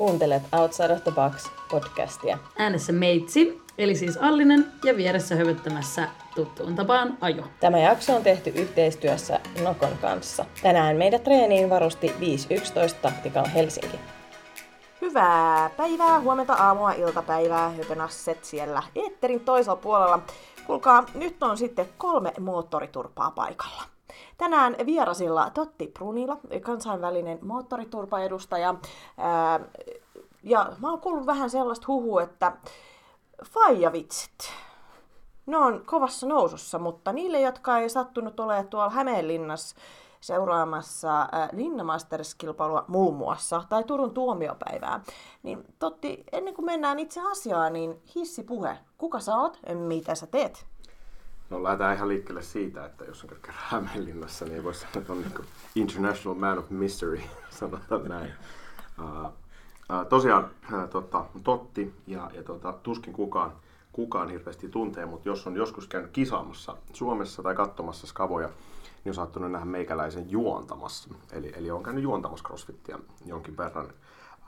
Kuuntelet Outside of the Box podcastia. Äänessä Meitsi, eli siis Allinen, ja vieressä hövyttämässä tuttuun tapaan Ajo. Tämä jakso on tehty yhteistyössä Nokon kanssa. Tänään meidät treeniin varusti 5.11 Tactical Helsinki. Hyvää päivää, huomenta, aamua, iltapäivää, joten asset siellä eetterin toisella puolella. Kuulkaa, nyt on sitten kolme moottoriturpaa paikalla. Tänään vierasilla Totti Brunila, kansainvälinen moottoriturpaedustaja. Ja mä oon kuullut vähän sellaista huhua, että faijavitsit, ne on kovassa nousussa, mutta niille, jotka ei sattunut olemaan tuolla Hämeenlinnassa seuraamassa Linnamasters-kilpailua muun muassa, tai Turun tuomiopäivää, niin Totti, ennen kuin mennään itse asiaan, niin hissipuhe. Kuka sä oot? Mitä sä teet? No lähdetään ihan liikkeelle siitä, että jos on kerran Hämeenlinnassa, niin ei voi sanoa, että on niin International Man of Mystery, sanotaan näin. Uh, uh, tosiaan uh, tota, Totti ja, ja tota, tuskin kukaan, kukaan hirveästi tuntee, mutta jos on joskus käynyt kisaamassa Suomessa tai katsomassa skavoja, niin on saattanut nähdä meikäläisen juontamassa. Eli, eli on käynyt juontamassa crossfittiä jonkin verran.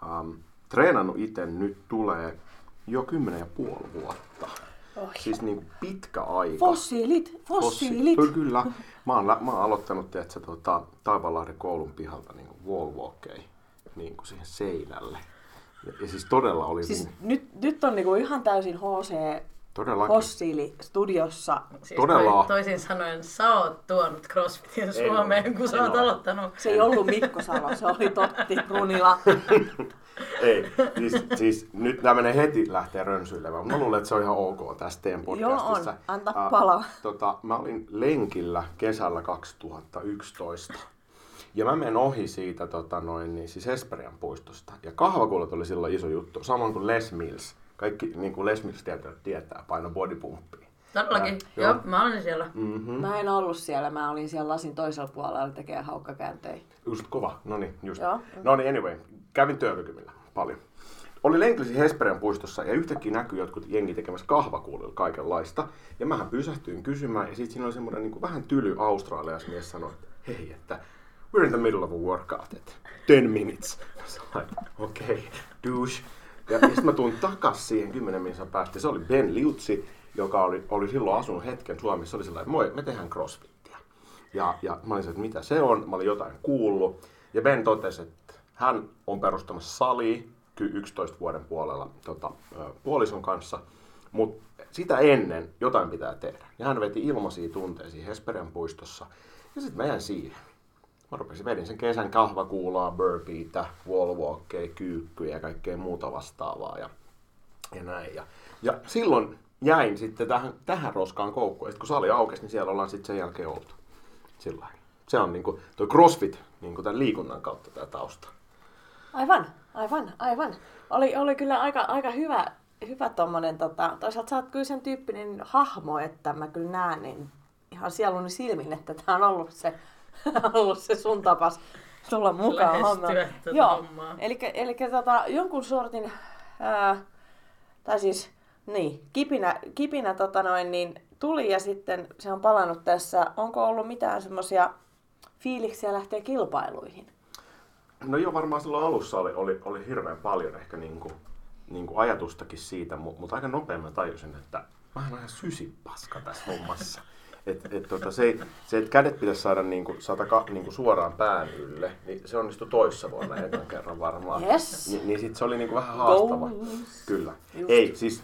Um, treenannut itse nyt tulee jo kymmenen ja puoli vuotta. Oi. Siis niin kuin pitkä aika. Fossiilit, fossiilit. Fossi- Kyllä. Mä oon, mä oon aloittanut tiedätkö, tota, Taivanlahden koulun pihalta niin kuin wall walkkeja niin kuin siihen seinälle. Ja, ja siis todella oli Siis niin, nyt, nyt on niinku ihan täysin HC todellakin. fossiili studiossa. Siis Todella. toi- toisin sanoen, sä oot tuonut CrossFitin En Suomeen, oo, kun sä oot oo. Se aloittanut. ei ollut Mikko Salo, se oli Totti Brunila. Ei, siis, siis nyt nämä menee heti lähtee rönsyilemään. Mä luulen, että se on ihan ok tässä teidän podcastissa. Joo on. Anta palaa. Tota, mä olin lenkillä kesällä 2011. Ja mä menen ohi siitä tota noin, niin siis Esperian puistosta. Ja kahvakuulat oli silloin iso juttu. Samoin kuin Les Mills. Kaikki niin kuin Les Mills tietää, paino bodypumppia. Todellakin. Joo. Joo, mä olin siellä. Mm-hmm. Mä en ollut siellä, mä olin siellä lasin toisella puolella tekemään haukkakäyntejä. Just kova. No niin, just. No niin, anyway. Kävin työlykymillä paljon. Oli lenkilisi Hesperian puistossa ja yhtäkkiä näkyi jotkut jengi tekemässä kahvakuulilla kaikenlaista. Ja mähän pysähtyin kysymään ja sitten siinä oli semmoinen niin vähän tyly australialaismies sanoi, että hei, että we're in the middle of a workout, että 10 minutes. Okei, okay, douche. Ja sitten mä tuun takas siihen 10 minuutin päästä. Se oli Ben Liutsi, joka oli, oli silloin asunut hetken Suomessa. Oli sellainen, moi, me tehdään crossfittiä. Ja, ja mä olin että mitä se on, mä olin jotain kuullut. Ja Ben totesi, että hän on perustamassa salia ky- 11 vuoden puolella tota, puolison kanssa, mutta sitä ennen jotain pitää tehdä. Ja hän veti ilmaisia tunteisiin Hesperian puistossa. Ja sitten mä jäin siihen. Mä rupesin, vedin sen kesän kahvakuulaa, burpeeitä, wallwalkkeja, kyykkyjä ja kaikkea muuta vastaavaa. Ja, ja näin. Ja, ja silloin jäin sitten tähän, tähän roskaan koukkuun. Ja sit kun sali aukesi, niin siellä ollaan sitten sen jälkeen oltu. Sillä. Se on niinku, toi crossfit niinku tämän liikunnan kautta tämä tausta. Aivan, aivan, aivan. Oli, oli kyllä aika, aika hyvä, hyvä tommonen, tota, toisaalta sä oot kyllä sen tyyppinen hahmo, että mä kyllä näen niin ihan sieluni silmin, että tää on ollut se, ollut se sun tapas tulla mukaan hommaan. Joo, hommaa. eli, eli tota, jonkun sortin, ää, tai siis, niin, kipinä, kipinä tota noin, niin tuli ja sitten se on palannut tässä. Onko ollut mitään semmoisia fiiliksiä lähteä kilpailuihin? No joo, varmaan silloin alussa oli, oli, oli hirveän paljon ehkä niinku, niinku ajatustakin siitä, mutta mut aika nopein mä tajusin, että mä oon ihan sysipaska tässä hommassa. Et, et tota, se, se, että kädet pitäisi saada niinku, saada ka, niinku suoraan pään ylle, niin se onnistui toissa vuonna ekan kerran varmaan. Yes. Ni, niin sit se oli niinku vähän haastava. Goals. Kyllä. Just. Ei, siis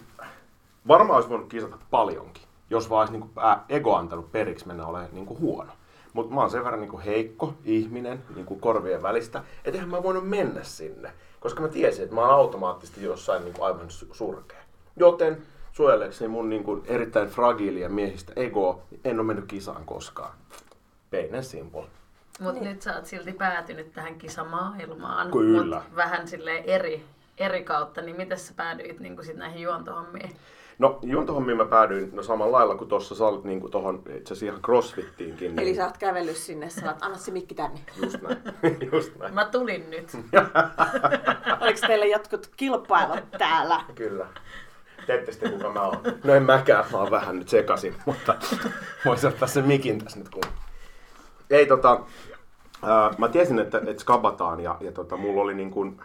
varmaan olisi voinut kisata paljonkin, jos vaan olisi niinku ää, ego antanut periksi mennä olemaan niinku huono. Mutta mä oon sen verran niinku heikko ihminen niinku korvien välistä, et eihän mä voinut mennä sinne. Koska mä tiesin, että mä oon automaattisesti jossain niinku aivan su- surkea. Joten suojellekseni mun niinku erittäin fragiilia miehistä egoa, niin en ole mennyt kisaan koskaan. Plain and simple. Mutta nyt sä oot silti päätynyt tähän kisamaailmaan. Kyllä. Mut vähän sille eri, eri kautta, niin miten sä päädyit niin sit näihin juontohommiin? No juontohommiin mä päädyin no samalla lailla kuin tuossa sä niin tohon itse asiassa ihan crossfittiinkin. Niin Eli sä oot kävellyt sinne, sä oot, anna se mikki tänne. Just näin. Just näin. Mä tulin nyt. Oliko teillä jotkut kilpailut täällä? Kyllä. Teette sitten kuka mä oon. No en mäkään, mä oon vähän nyt sekasin, mutta voisin ottaa sen mikin tässä nyt kun... Ei tota, ää, mä tiesin, että, että skabataan ja, ja tota, mulla oli niin kuin,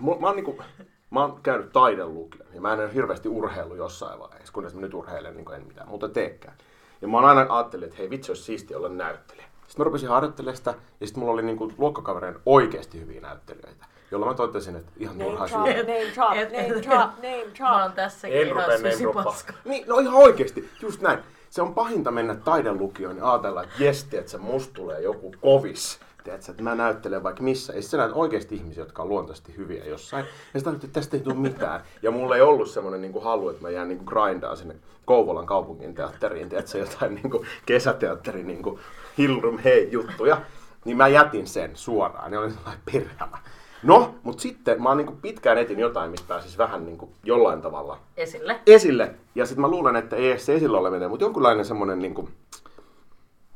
mu- mä, oon niinku, mä oon käynyt taidelukion ja mä en ole hirveästi urheilu jossain vaiheessa, kunnes mä nyt urheilen, niin en mitään muuta teekään. Ja mä oon aina ajatellut, että hei vitsi, olisi siistiä olla näyttelijä. Sitten mä rupesin harjoittelemaan sitä ja sitten mulla oli niinku luokkakavereen oikeasti hyviä näyttelijöitä, jolloin mä totesin, että ihan Name turhaa drop, syy. name drop, name drop, name Mä oon drop. tässäkin En ihan susipaska. Niin, no ihan oikeesti, just näin. Se on pahinta mennä taidelukioon ja ajatella, että jes, että se musta tulee joku kovis. Tiedätkö, että mä näyttelen vaikka missä. Ja sä näet oikeasti ihmisiä, jotka on luontaisesti hyviä jossain. Ja sä että tästä ei tule mitään. Ja mulla ei ollut semmoinen niin halu, että mä jään niin grindaan sinne Kouvolan kaupungin teatteriin. Tiedätkö, jotain niin kuin kesäteatteri niin kuin Hillrum hei juttuja. Niin mä jätin sen suoraan. Ja olin sellainen perhana. No, mutta sitten mä oon niin pitkään etin jotain, mistä pääsis vähän niin kuin jollain tavalla Esille. esille. Ja sitten mä luulen, että ei se esillä oleminen, mutta jonkunlainen semmoinen niin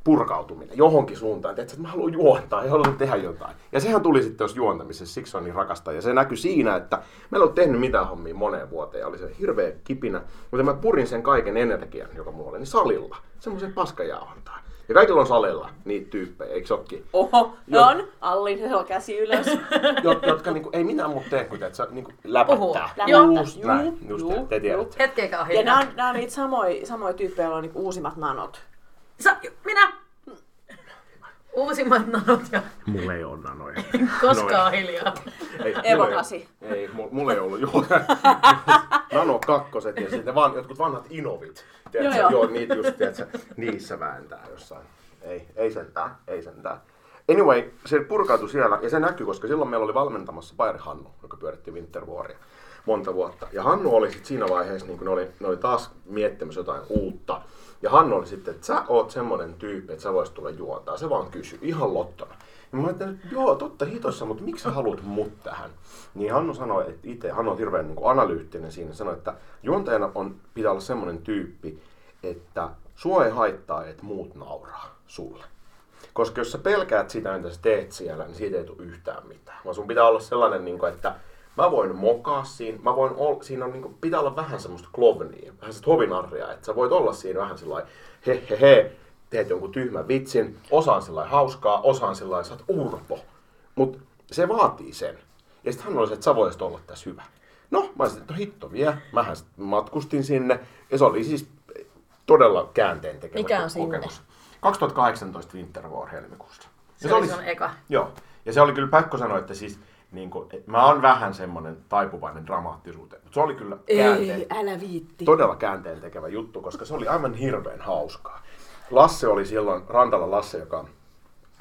purkautuminen johonkin suuntaan. Tiedätkö, että mä haluan juontaa ja haluan tehdä jotain. Ja sehän tuli sitten tuossa juontamisessa, siksi on niin rakasta. Ja se näkyi siinä, että mä en ole tehnyt mitään hommia moneen vuoteen. Ja oli se hirveä kipinä. Mutta mä purin sen kaiken energian, joka mulla oli, niin salilla. Semmoisen paskajauhantaan. Ja kaikilla on salilla niitä tyyppejä, eikö sokki? Oho, Joo. on. Allin se on käsi ylös. Jo- jotka niinku, ei mitään muuta tee kuin että niinku läpättää. Puhuu. Läpättää. Just näin. Juu, Just juu, te, te tiedätte. Hetkeäkään Ja hiljaa. nämä on, nämä on niitä samoja, samoja tyyppejä, joilla on niinku uusimmat nanot. Sa- minä! Uusimmat nanot ja Mulla ei ole nanoja. koskaan hiljaa. Ei, Evo mulla ei- 8. Ei, mulla, mulla ei ollut, joo. Nano kakkoset ja sitten van, jotkut vanhat inovit. Tiedätkö, Joo, joo, joo. joo. niitä just, tiedätkö, niissä vääntää jossain. Ei, ei sentään, ei sentään. Anyway, se purkautui siellä ja se näkyy, koska silloin meillä oli valmentamassa Bayern Hannu, joka pyöritti Wintervuoria monta vuotta. Ja Hannu oli sitten siinä vaiheessa, niin kun ne oli, ne oli taas miettimässä jotain uutta. Ja Hannu oli sitten, että sä oot semmonen tyyppi, että sä voisit tulla juontaa. Se vaan kysyi, ihan lottona. Ja mä ajattelin, että joo, totta hitossa, mutta miksi sä haluat mut tähän? Niin Hannu sanoi, että itse, Hannu on hirveän niin analyyttinen siinä, sanoi, että juontajana on, pitää olla semmoinen tyyppi, että sua ei haittaa, että muut nauraa sulle. Koska jos sä pelkäät sitä, mitä sä teet siellä, niin siitä ei tule yhtään mitään. Vaan sun pitää olla sellainen, niin kuin, että mä voin mokaa siinä, mä voin olla, siinä on, niin kuin, pitää olla vähän semmoista klovnia, vähän sitä hovinarria, että sä voit olla siinä vähän sellainen, he he he, teet jonkun tyhmän vitsin, osaan sellainen hauskaa, osaan sellainen, sä oot urpo. Mutta se vaatii sen. Ja sitten hän oli se, että sä voisit olla tässä hyvä. No, mä olisin, että no hitto vie. Mähän matkustin sinne. Ja se oli siis todella käänteen tekevä Mikä on ko- sinne? kokemus. 2018 Winter War helmikuussa. Se oli sun eka. Joo. Ja se oli kyllä pakko sanoa, että siis niin kuin, mä oon vähän semmonen taipuvainen dramaattisuuteen. Mutta se oli kyllä käänteen, Ei, älä viitti. todella käänteen tekevä juttu, koska se oli aivan hirveän hauskaa. Lasse oli silloin, Rantala Lasse, joka on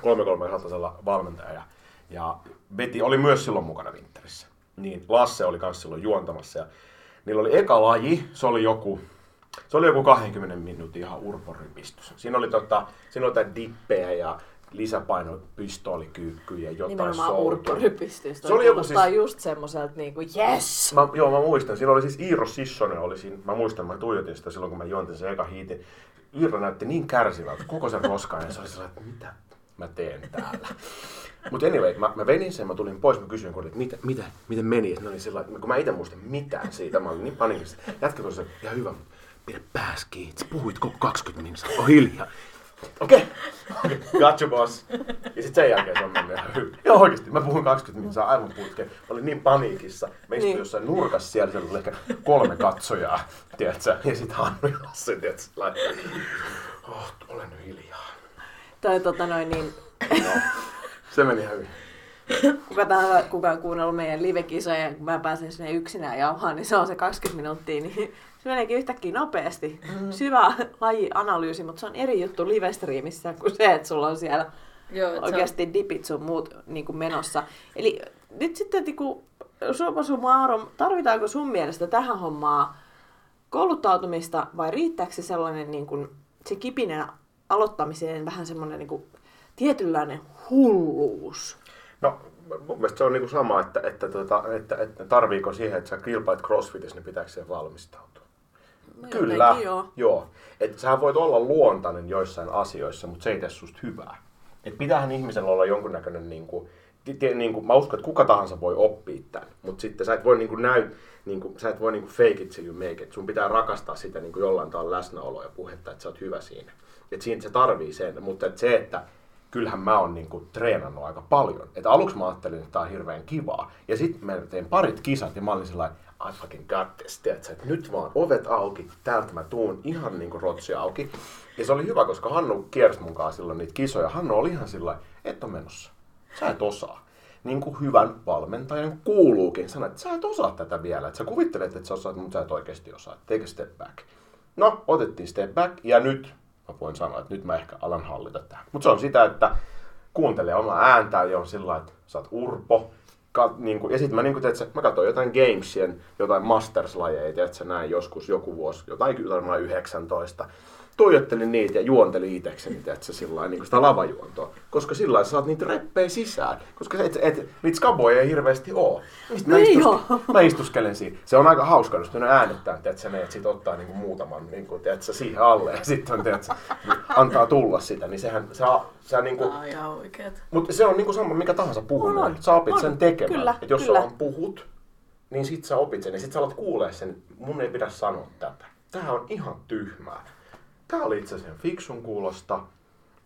331 valmentaja, ja, ja Beti oli myös silloin mukana Winterissä. Niin Lasse oli myös silloin juontamassa, ja niillä oli eka laji, se oli joku, se oli joku 20 minuutin ihan urporypistys. Siinä oli, tota, siinä oli jotain dippejä ja lisäpainopistoolikyykkyjä, jotain Nimenomaan soutua. urporypistys. Se oli joku siis- just semmoiselta niinku, yes! Mä, joo, mä muistan. Siinä oli siis Iiro Sissonen, oli siinä, mä muistan, mä tuijotin sitä silloin, kun mä juontin sen eka hiitin. Iiro näytti niin kärsivältä, koko sen roskaan, ja se oli sellainen, että mitä mä teen täällä. Mutta anyway, mä, mä venin sen, mä tulin pois, mä kysyin, että mitä, mitä, miten meni. Ne oli sillä, kun mä itse muistan mitään siitä, mä olin niin panikissa. Jätkä tuli se, ihan hyvä, pidä pääs kiinni, sä puhuit koko 20 minuuttia, oh hiljaa. Okei, okay. got you boss. Ja sitten sen jälkeen se on mennyt ihan hyvin. Joo oikeesti, mä puhun 20 minuuttia aivan putkeen. Mä olin niin paniikissa. Mä istuin Niin. jossain nurkassa siellä, siellä oli ehkä kolme katsojaa, tiedätkö? Ja sit Hannu ja Lasse, tiedätkö? Laittaa, oh, ole nyt hiljaa. Tai tota noin niin, Se meni ihan hyvin. kuka tahansa, kuka on kuunnellut meidän live-kisoja, ja kun mä pääsen sinne yksinään jauhaan, niin se on se 20 minuuttia, niin se meneekin yhtäkkiä nopeasti. Mm-hmm. Syvä lajianalyysi, mutta se on eri juttu live-striimissä kuin se, että sulla on siellä Joo, et se on- oikeasti dipit sun muut niin kuin menossa. Eli nyt sitten niin kuin, summa summarum, tarvitaanko sun mielestä tähän hommaan kouluttautumista vai riittääkö se sellainen niin kuin, se kipinen aloittamiseen vähän semmoinen niin kuin, tietynlainen hulluus? No, mun mielestä se on niinku sama, että, että, tota, että, että tarviiko siihen, että sä kilpailet crossfitissä, niin pitääkö siihen valmistautua? No Kyllä, Joo. joo. Et sähän voit olla luontainen joissain asioissa, mutta se ei tee susta hyvää. Et pitäähän ihmisellä olla jonkunnäköinen, niin kuin, niin kuin, mä uskon, että kuka tahansa voi oppia tämän, mutta sitten sä et voi niin kuin näy, niin kuin, sä et voi niin kuin fake it till you make it. Sun pitää rakastaa sitä niin kuin jollain tavalla läsnäoloa ja puhetta, että sä oot hyvä siinä. Et siinä se tarvii sen, mutta et se, että kyllähän mä oon niinku treenannut aika paljon. Että aluksi mä ajattelin, että tää on hirveän kivaa. Ja sitten mä tein parit kisat ja mä olin sillä I fucking got this, tiedätkö, että nyt vaan ovet auki, täältä mä tuun ihan niinku rotsi auki. Ja se oli hyvä, koska Hannu kiersi kanssa silloin niitä kisoja. Hannu oli ihan sillä että on menossa. Sä et osaa. Niin kuin hyvän valmentajan kuuluukin sanoa, että sä et osaa tätä vielä. Että sä kuvittelet, että sä osaat, mutta sä et oikeasti osaa. Take a step back. No, otettiin step back ja nyt mä voin sanoa, että nyt mä ehkä alan hallita tätä. Mutta se on sitä, että kuuntelee omaa ääntään ja on sillä että sä oot urpo. Ka, niin kuin, ja sitten mä, niin kuin, teet, mä katsoin jotain Gamesien, jotain Masters-lajeja, tiedätkö, näin joskus joku vuosi, jotain varmaan 19 tuijottelin niitä ja juontelin itsekseni, tiedätkö, sillä niin kuin sitä lavajuontoa. Koska sillä lailla saat niitä reppejä sisään. Koska et, et, niitä skaboja ei hirveästi oo. Sitten mä, Niin istus, mä istuskelen siinä. Se on aika hauska, jos ne äänettää, että sä menet sit ottaa niinku muutaman niinku, tiedätkö, siihen alle ja sitten tiedätkö, antaa tulla sitä. Niin sehän, sä, sä niinku, ihan oikeet. mutta se on niinku sama mikä tahansa puhuminen. On, on. Sä opit On. sen tekemään. Kyllä, Et jos kyllä. sä vaan puhut, niin sit sä opit sen. Ja sit sä alat kuulee sen, mun ei pidä sanoa tätä. Tää on ihan tyhmää. Tää oli itse asiassa fiksun kuulosta.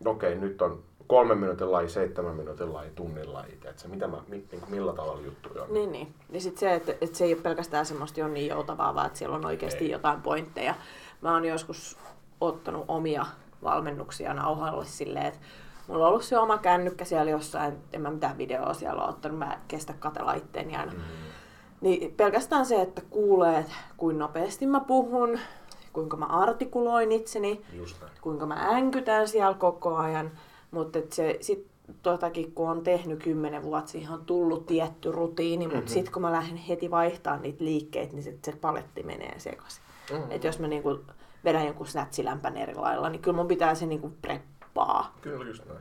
Okei, nyt on kolmen minuutin laji, seitsemän minuutin laji, tunnin laji. Tiedätkö, mitä mä, mi, niin kuin millä tavalla juttuja on. Niin, niin. Ja sitten se, että, että se ei ole pelkästään semmoista jo niin joutavaa, vaan että siellä on oikeasti Ei. jotain pointteja. Mä oon joskus ottanut omia valmennuksia nauhalle silleen, että mulla on ollut se oma kännykkä siellä jossain, en mä mitään videoa siellä ole ottanut, mä en kestä katella itteeni aina. Mm. Niin pelkästään se, että kuulee, että kuinka nopeasti mä puhun, kuinka mä artikuloin itseni, kuinka mä änkytän siellä koko ajan. Mutta se sit totakin, kun on tehnyt kymmenen vuotta, siihen on tullut tietty rutiini, mutta Mhm. sitten kun mä lähden heti vaihtamaan niitä liikkeitä, niin sit se paletti menee sekaisin. Mhm. Et jos mä niinku vedän jonkun snatchilämpän eri lailla, niin kyllä mun pitää se niinku preppaa. Kyllä, just näin.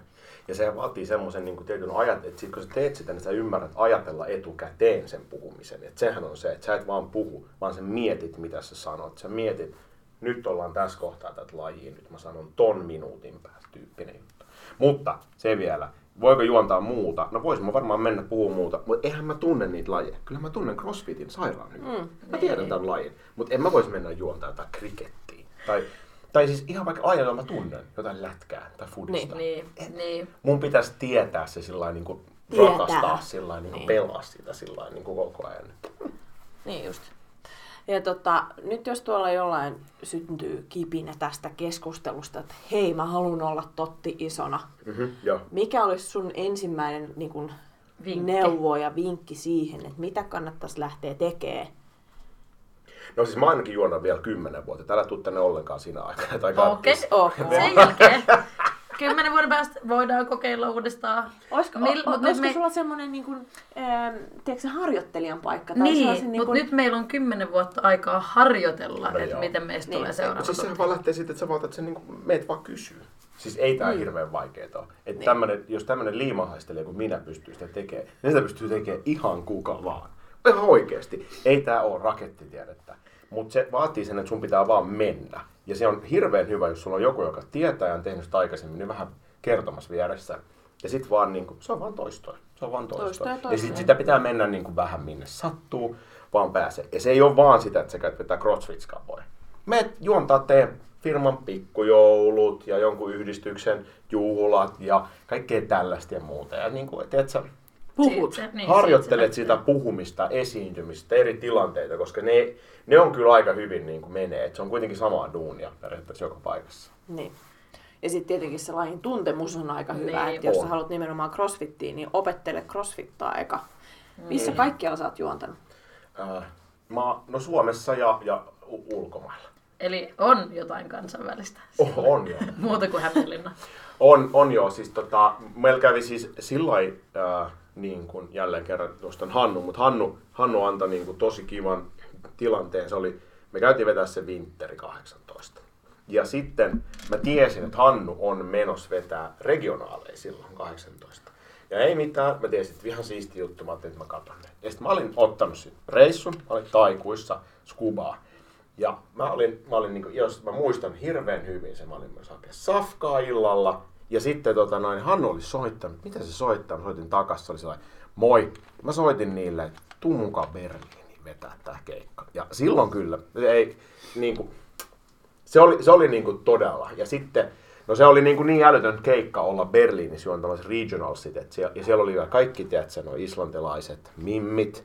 Ja se vaatii semmoisen niin tietyn ajat, että sit kun sä teet sitä, niin sä ymmärrät ajatella etukäteen sen puhumisen. Et sehän on se, että sä et vaan puhu, vaan sä mietit, mitä sä sanot. Sä mietit, nyt ollaan tässä kohtaa tätä lajia, nyt mä sanon ton minuutin päästä tyyppinen juttu. Mutta se vielä, voiko juontaa muuta? No voisin mä varmaan mennä puhumaan muuta, mutta eihän mä tunne niitä lajeja. Kyllä mä tunnen crossfitin sairaan hyvin. Mm, mä tiedän tämän lajin, mutta en mä voisi mennä juontaa jotain krikettiin. Tai, tai siis ihan vaikka joita mä tunnen, jotain lätkää tai fudista. Niin, niin. Mun pitäisi tietää se sillä niin kuin rakastaa sillä niin kuin Niin. pelaa sitä sillä niin kuin koko ajan. Niin just. Ja tota, nyt jos tuolla jollain syntyy kipinä tästä keskustelusta, että hei, mä haluan olla totti isona, Mm-hmm, joo. mikä olisi sun ensimmäinen niin kun, Vinkki. neuvo ja vinkki siihen, että mitä kannattaisi lähteä tekemään? No siis mä ainakin juonnan vielä kymmenen vuotta. Älä tuu tänne ollenkaan siinä aikana. Tai Okei, Okei. sen jälkeen. Kymmenen vuoden päästä voidaan kokeilla uudestaan. Olisiko, Mil- mut nyt olisiko me- sulla semmoinen niin kuin, ähm, tiedätkö, harjoittelijan paikka? Tai Niin, mutta kun- nyt meillä on kymmenen vuotta aikaa harjoitella, No että joo. miten meistä Niin. tulee seuraava Mutta siis sehän tutti. vaan lähtee siitä, että sä vaan, että sä niinku meet vaan kysyy. Siis ei tää Mm. hirveän vaikeaa ole. Et Niin. tämmönen, jos tämmönen liimahaistelija kuin minä pystyy sitä tekemään, niin sitä pystyy tekemään ihan kuka vaan. Ihan oikeesti. Ei tää ole rakettitiedettä. Mutta se vaatii sen, että sun pitää vaan mennä. Ja se on hirveän hyvä, jos sulla on joku, joka tietää ja on tehnyt sitä aikaisemmin, niin vähän kertomassa vieressä. Ja sit vaan niinku, se on vaan toistoa. Se on vaan toistoa. Toistoa ja ja toistoa. sit sitä pitää mennä niinku vähän minne sattuu, vaan pääsee. Ja se ei ole vaan sitä, että sä käyt vetää crossfit-skaboja. Me juontaa teidän firman pikkujoulut ja jonkun yhdistyksen juhlat ja kaikkea tällaista ja muuta. Ja niin kuin, tiedät sä, Puhut. Siitä niin, harjoittelet siitä sitä puhumista, esiintymistä, eri tilanteita, koska ne, ne on kyllä aika hyvin niin kuin menee. Et se on kuitenkin samaa duunia periaatteessa joka paikassa. Niin. Ja sitten tietenkin se lajin tuntemus on aika hyvä, Niin. että jos sä haluat nimenomaan crossfittiin, niin opettele crossfittaa eka. Mm. Missä kaikkialla sä oot juontanut? Äh, mä, no Suomessa ja, ja u- ulkomailla. Eli on jotain kansainvälistä. Oh, on joo. Muuta kuin Hämeenlinna. On, on joo, siis tota, meillä kävi siis sillä äh, niin kuin jälleen kerran nostan Hannu, mutta Hannu, Hannu antoi niin kuin tosi kivan tilanteen. Se oli, me käytiin vetää se Winteri 18. Ja sitten mä tiesin, että Hannu on menossa vetää regionaaleja silloin 18. Ja ei mitään, mä tiesin, että ihan siisti juttu, mä ajattelin, että mä katon ne. Ja sitten mä olin ottanut sit reissun, mä olin taikuissa, skubaa. Ja mä olin, mä olin niinku, jos mä muistan hirveän hyvin sen, mä olin myös hakea safkaa illalla. Ja sitten tota noin, Hannu oli soittanut, mitä se soittaa, mä soitin takas, se oli sellainen, moi. Mä soitin niille, että tuu mukaan Berliiniin vetää tää keikka. Ja silloin kyllä, ei, niinku, se oli, se oli niinku todella. Ja sitten No se oli niin, kuin niin älytön keikka olla Berliinissä juontamassa regionalsit, että siellä, ja siellä oli kaikki, tiedätkö, no islantilaiset, mimmit.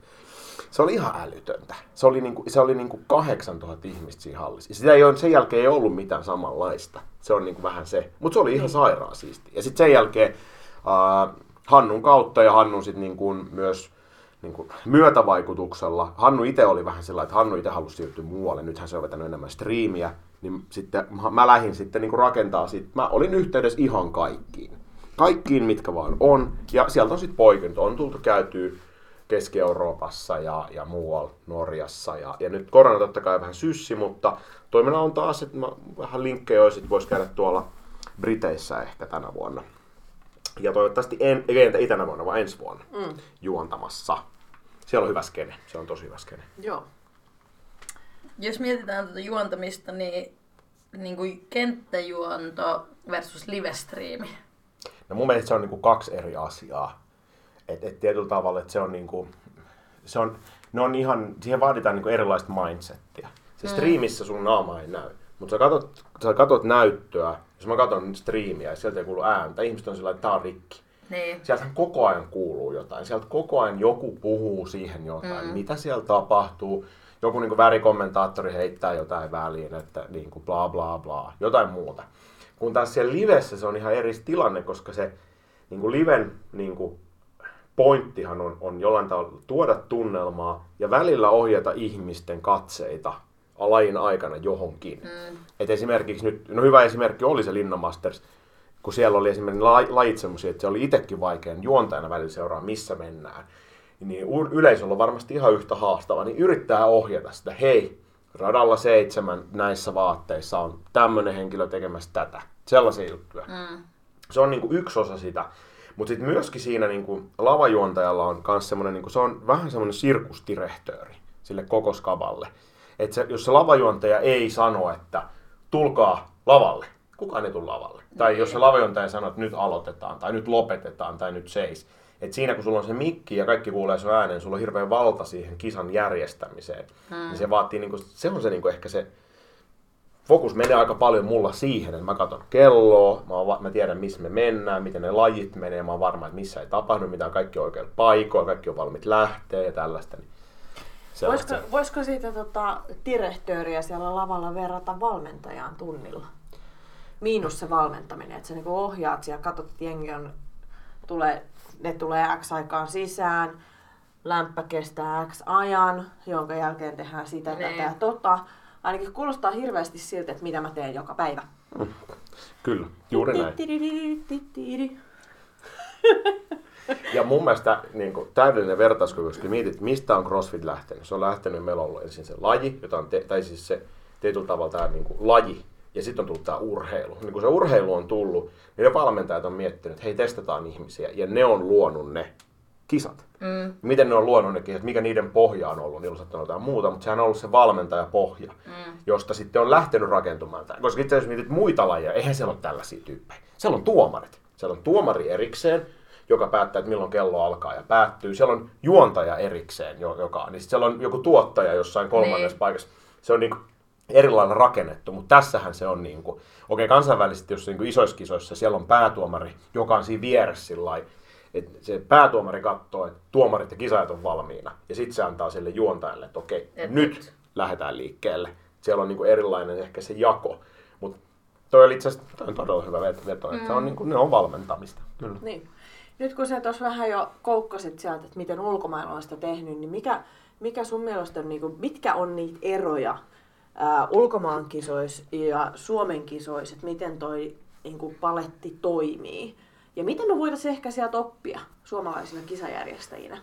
Se oli ihan älytöntä. Se oli, niin kuin, se oli niin kuin 8000 ihmistä siinä hallissa. Ja sitä ei ole, sen jälkeen ei ollut mitään samanlaista. Se on niin kuin vähän se. Mutta se oli ihan sairaan siisti. Ja sitten sen jälkeen äh, Hannun kautta ja Hannun sitten niin kuin myös niin kuin myötävaikutuksella. Hannu itse oli vähän sellainen, että Hannu itse halusi siirtyä muualle. Nythän se on vetänyt enemmän striimiä. Niin sitten mä- lähdin sitten niin kuin rakentaa siitä. Mä olin yhteydessä ihan kaikkiin. Kaikkiin, mitkä vaan on. Ja sieltä on sitten poikinut. On tultu käytyä Keski-Euroopassa ja, ja muualla Norjassa. Ja, ja nyt korona totta kai vähän syssi, mutta toimena on taas, että mä, vähän linkkejä olisi, että voisi käydä tuolla Briteissä ehkä tänä vuonna. Ja toivottavasti en, ei entä itänä vuonna, vaan ensi vuonna mm. juontamassa. Siellä on hyvä skene. Se on tosi hyvä skene. Joo. Jos mietitään tuota juontamista, niin, niin kuin kenttäjuonto versus livestriimi. No mun mielestä se on niinku kaksi eri asiaa. Et, et tietyllä tavalla, että se on niinku, se on, ne on ihan, siihen vaaditaan niinku erilaista mindsettiä. Se striimissä sun naama ei näy. Mutta sä katot, sä katot näyttöä, jos mä katson striimiä ja sieltä ei kuulu ääntä, ihmiset on sillä että tää on rikki. Niin. Sieltä koko ajan kuuluu jotain. Sieltä koko ajan joku puhuu siihen jotain. Mm. Mitä siellä tapahtuu? Joku niin värikommentaattori heittää jotain väliin, että niin kuin bla bla bla, jotain muuta. Kun taas siellä livessä se on ihan eri tilanne, koska se niin kuin liven niin kuin pointtihan on, on jollain tavalla tuoda tunnelmaa ja välillä ohjata ihmisten katseita lajin aikana johonkin. Mm. Et esimerkiksi nyt, no hyvä esimerkki oli se Linna Masters, kun siellä oli esimerkiksi la- lajit semmoisia, että se oli itsekin vaikea juontajana välillä seuraa, missä mennään. Niin yleisöllä on varmasti ihan yhtä haastava, niin yrittää ohjata sitä, hei, radalla seitsemän näissä vaatteissa on tämmöinen henkilö tekemässä tätä. Sellaisia juttuja. Mm. Se on niinku yksi osa sitä. Mutta sitten myöskin siinä niinku lavajuontajalla on myös semmoinen, niinku, se on vähän semmoinen sirkusdirehtööri sille koko skavalle. Et se, jos se lavajuontaja ei sano, että tulkaa lavalle, kukaan ei tule lavalle. Tai jos se lavajuontaja sanoo, että nyt aloitetaan, tai nyt lopetetaan, tai nyt seis. Et siinä kun sulla on se mikki ja kaikki kuulee sun äänen, sulla on hirveä valta siihen kisan järjestämiseen. Hmm. Niin se vaatii, niinku, se on se niinku ehkä se fokus menee aika paljon mulla siihen, että mä katson kelloa, mä, oon, va- mä tiedän missä me mennään, miten ne lajit menee, mä oon varma, että missä ei tapahdu, mitä on kaikki oikeilla paikoilla, kaikki on valmiit lähteä ja tällaista. Niin Voisiko, voisiko siitä tota, direhtööriä siellä lavalla verrata valmentajaan tunnilla? Miinus se valmentaminen, että sä niinku ohjaat siellä, katsot, että jengi on, tulee, ne tulee X aikaan sisään, lämpö kestää X ajan, jonka jälkeen tehdään sitä, tätä Niin. ja tota. Ainakin kuulostaa hirveästi siltä, että mitä mä teen joka päivä. Kyllä, juuri näin. Ja mun mielestä niin kuin, täydellinen vertauskyky, jos mietit, mistä on CrossFit lähtenyt. Se on lähtenyt, meillä on ollut ensin se laji, jota on te, tai siis se tietyllä tavalla tämä niin kuin, laji, ja sitten on tullut tämä urheilu. Niin kun se urheilu on tullut, niin ne valmentajat on miettinyt, että hei, testataan ihmisiä, ja ne on luonut ne kisat. Mm. Miten ne on luonut ne kisat, mikä niiden pohja on ollut, niillä on saattanut jotain muuta, mutta sehän on ollut se valmentajapohja, mm. josta sitten on lähtenyt rakentumaan tämä. Koska itse asiassa mietit muita lajeja, eihän siellä ole tällaisia tyyppejä. Siellä on tuomarit. Siellä on tuomari erikseen, joka päättää, että milloin kello alkaa ja päättyy. Siellä on juontaja erikseen, jo- joka. Niin siellä on joku tuottaja jossain kolmannessa Niin. paikassa. Se on niinku eri lailla rakennettu, mutta tässähän se on niinku, okei kansainvälisesti, jos niinku isoissa kisoissa, siellä on päätuomari, joka on siinä vieressä sillä lailla, että se päätuomari katsoo, että tuomarit ja kisaajat on valmiina. Ja sitten se antaa sille juontajalle, että okei, Et nyt nyt. lähdetään liikkeelle. Siellä on niinku erilainen ehkä se jako. Mutta toi oli itse asiassa toi on todella hyvä veto, että se on niinku, ne on valmentamista. Kyllä. Niin. Nyt kun sä tuossa vähän jo koukkasit sieltä, että miten ulkomailla on sitä tehnyt, niin mikä, mikä sun mielestä on, niin kuin, mitkä on niitä eroja ää, ulkomaan kisoissa ja Suomen kisoissa, että miten toi niin kuin paletti toimii? Ja miten me voitaisiin ehkä sieltä oppia suomalaisina kisajärjestäjinä?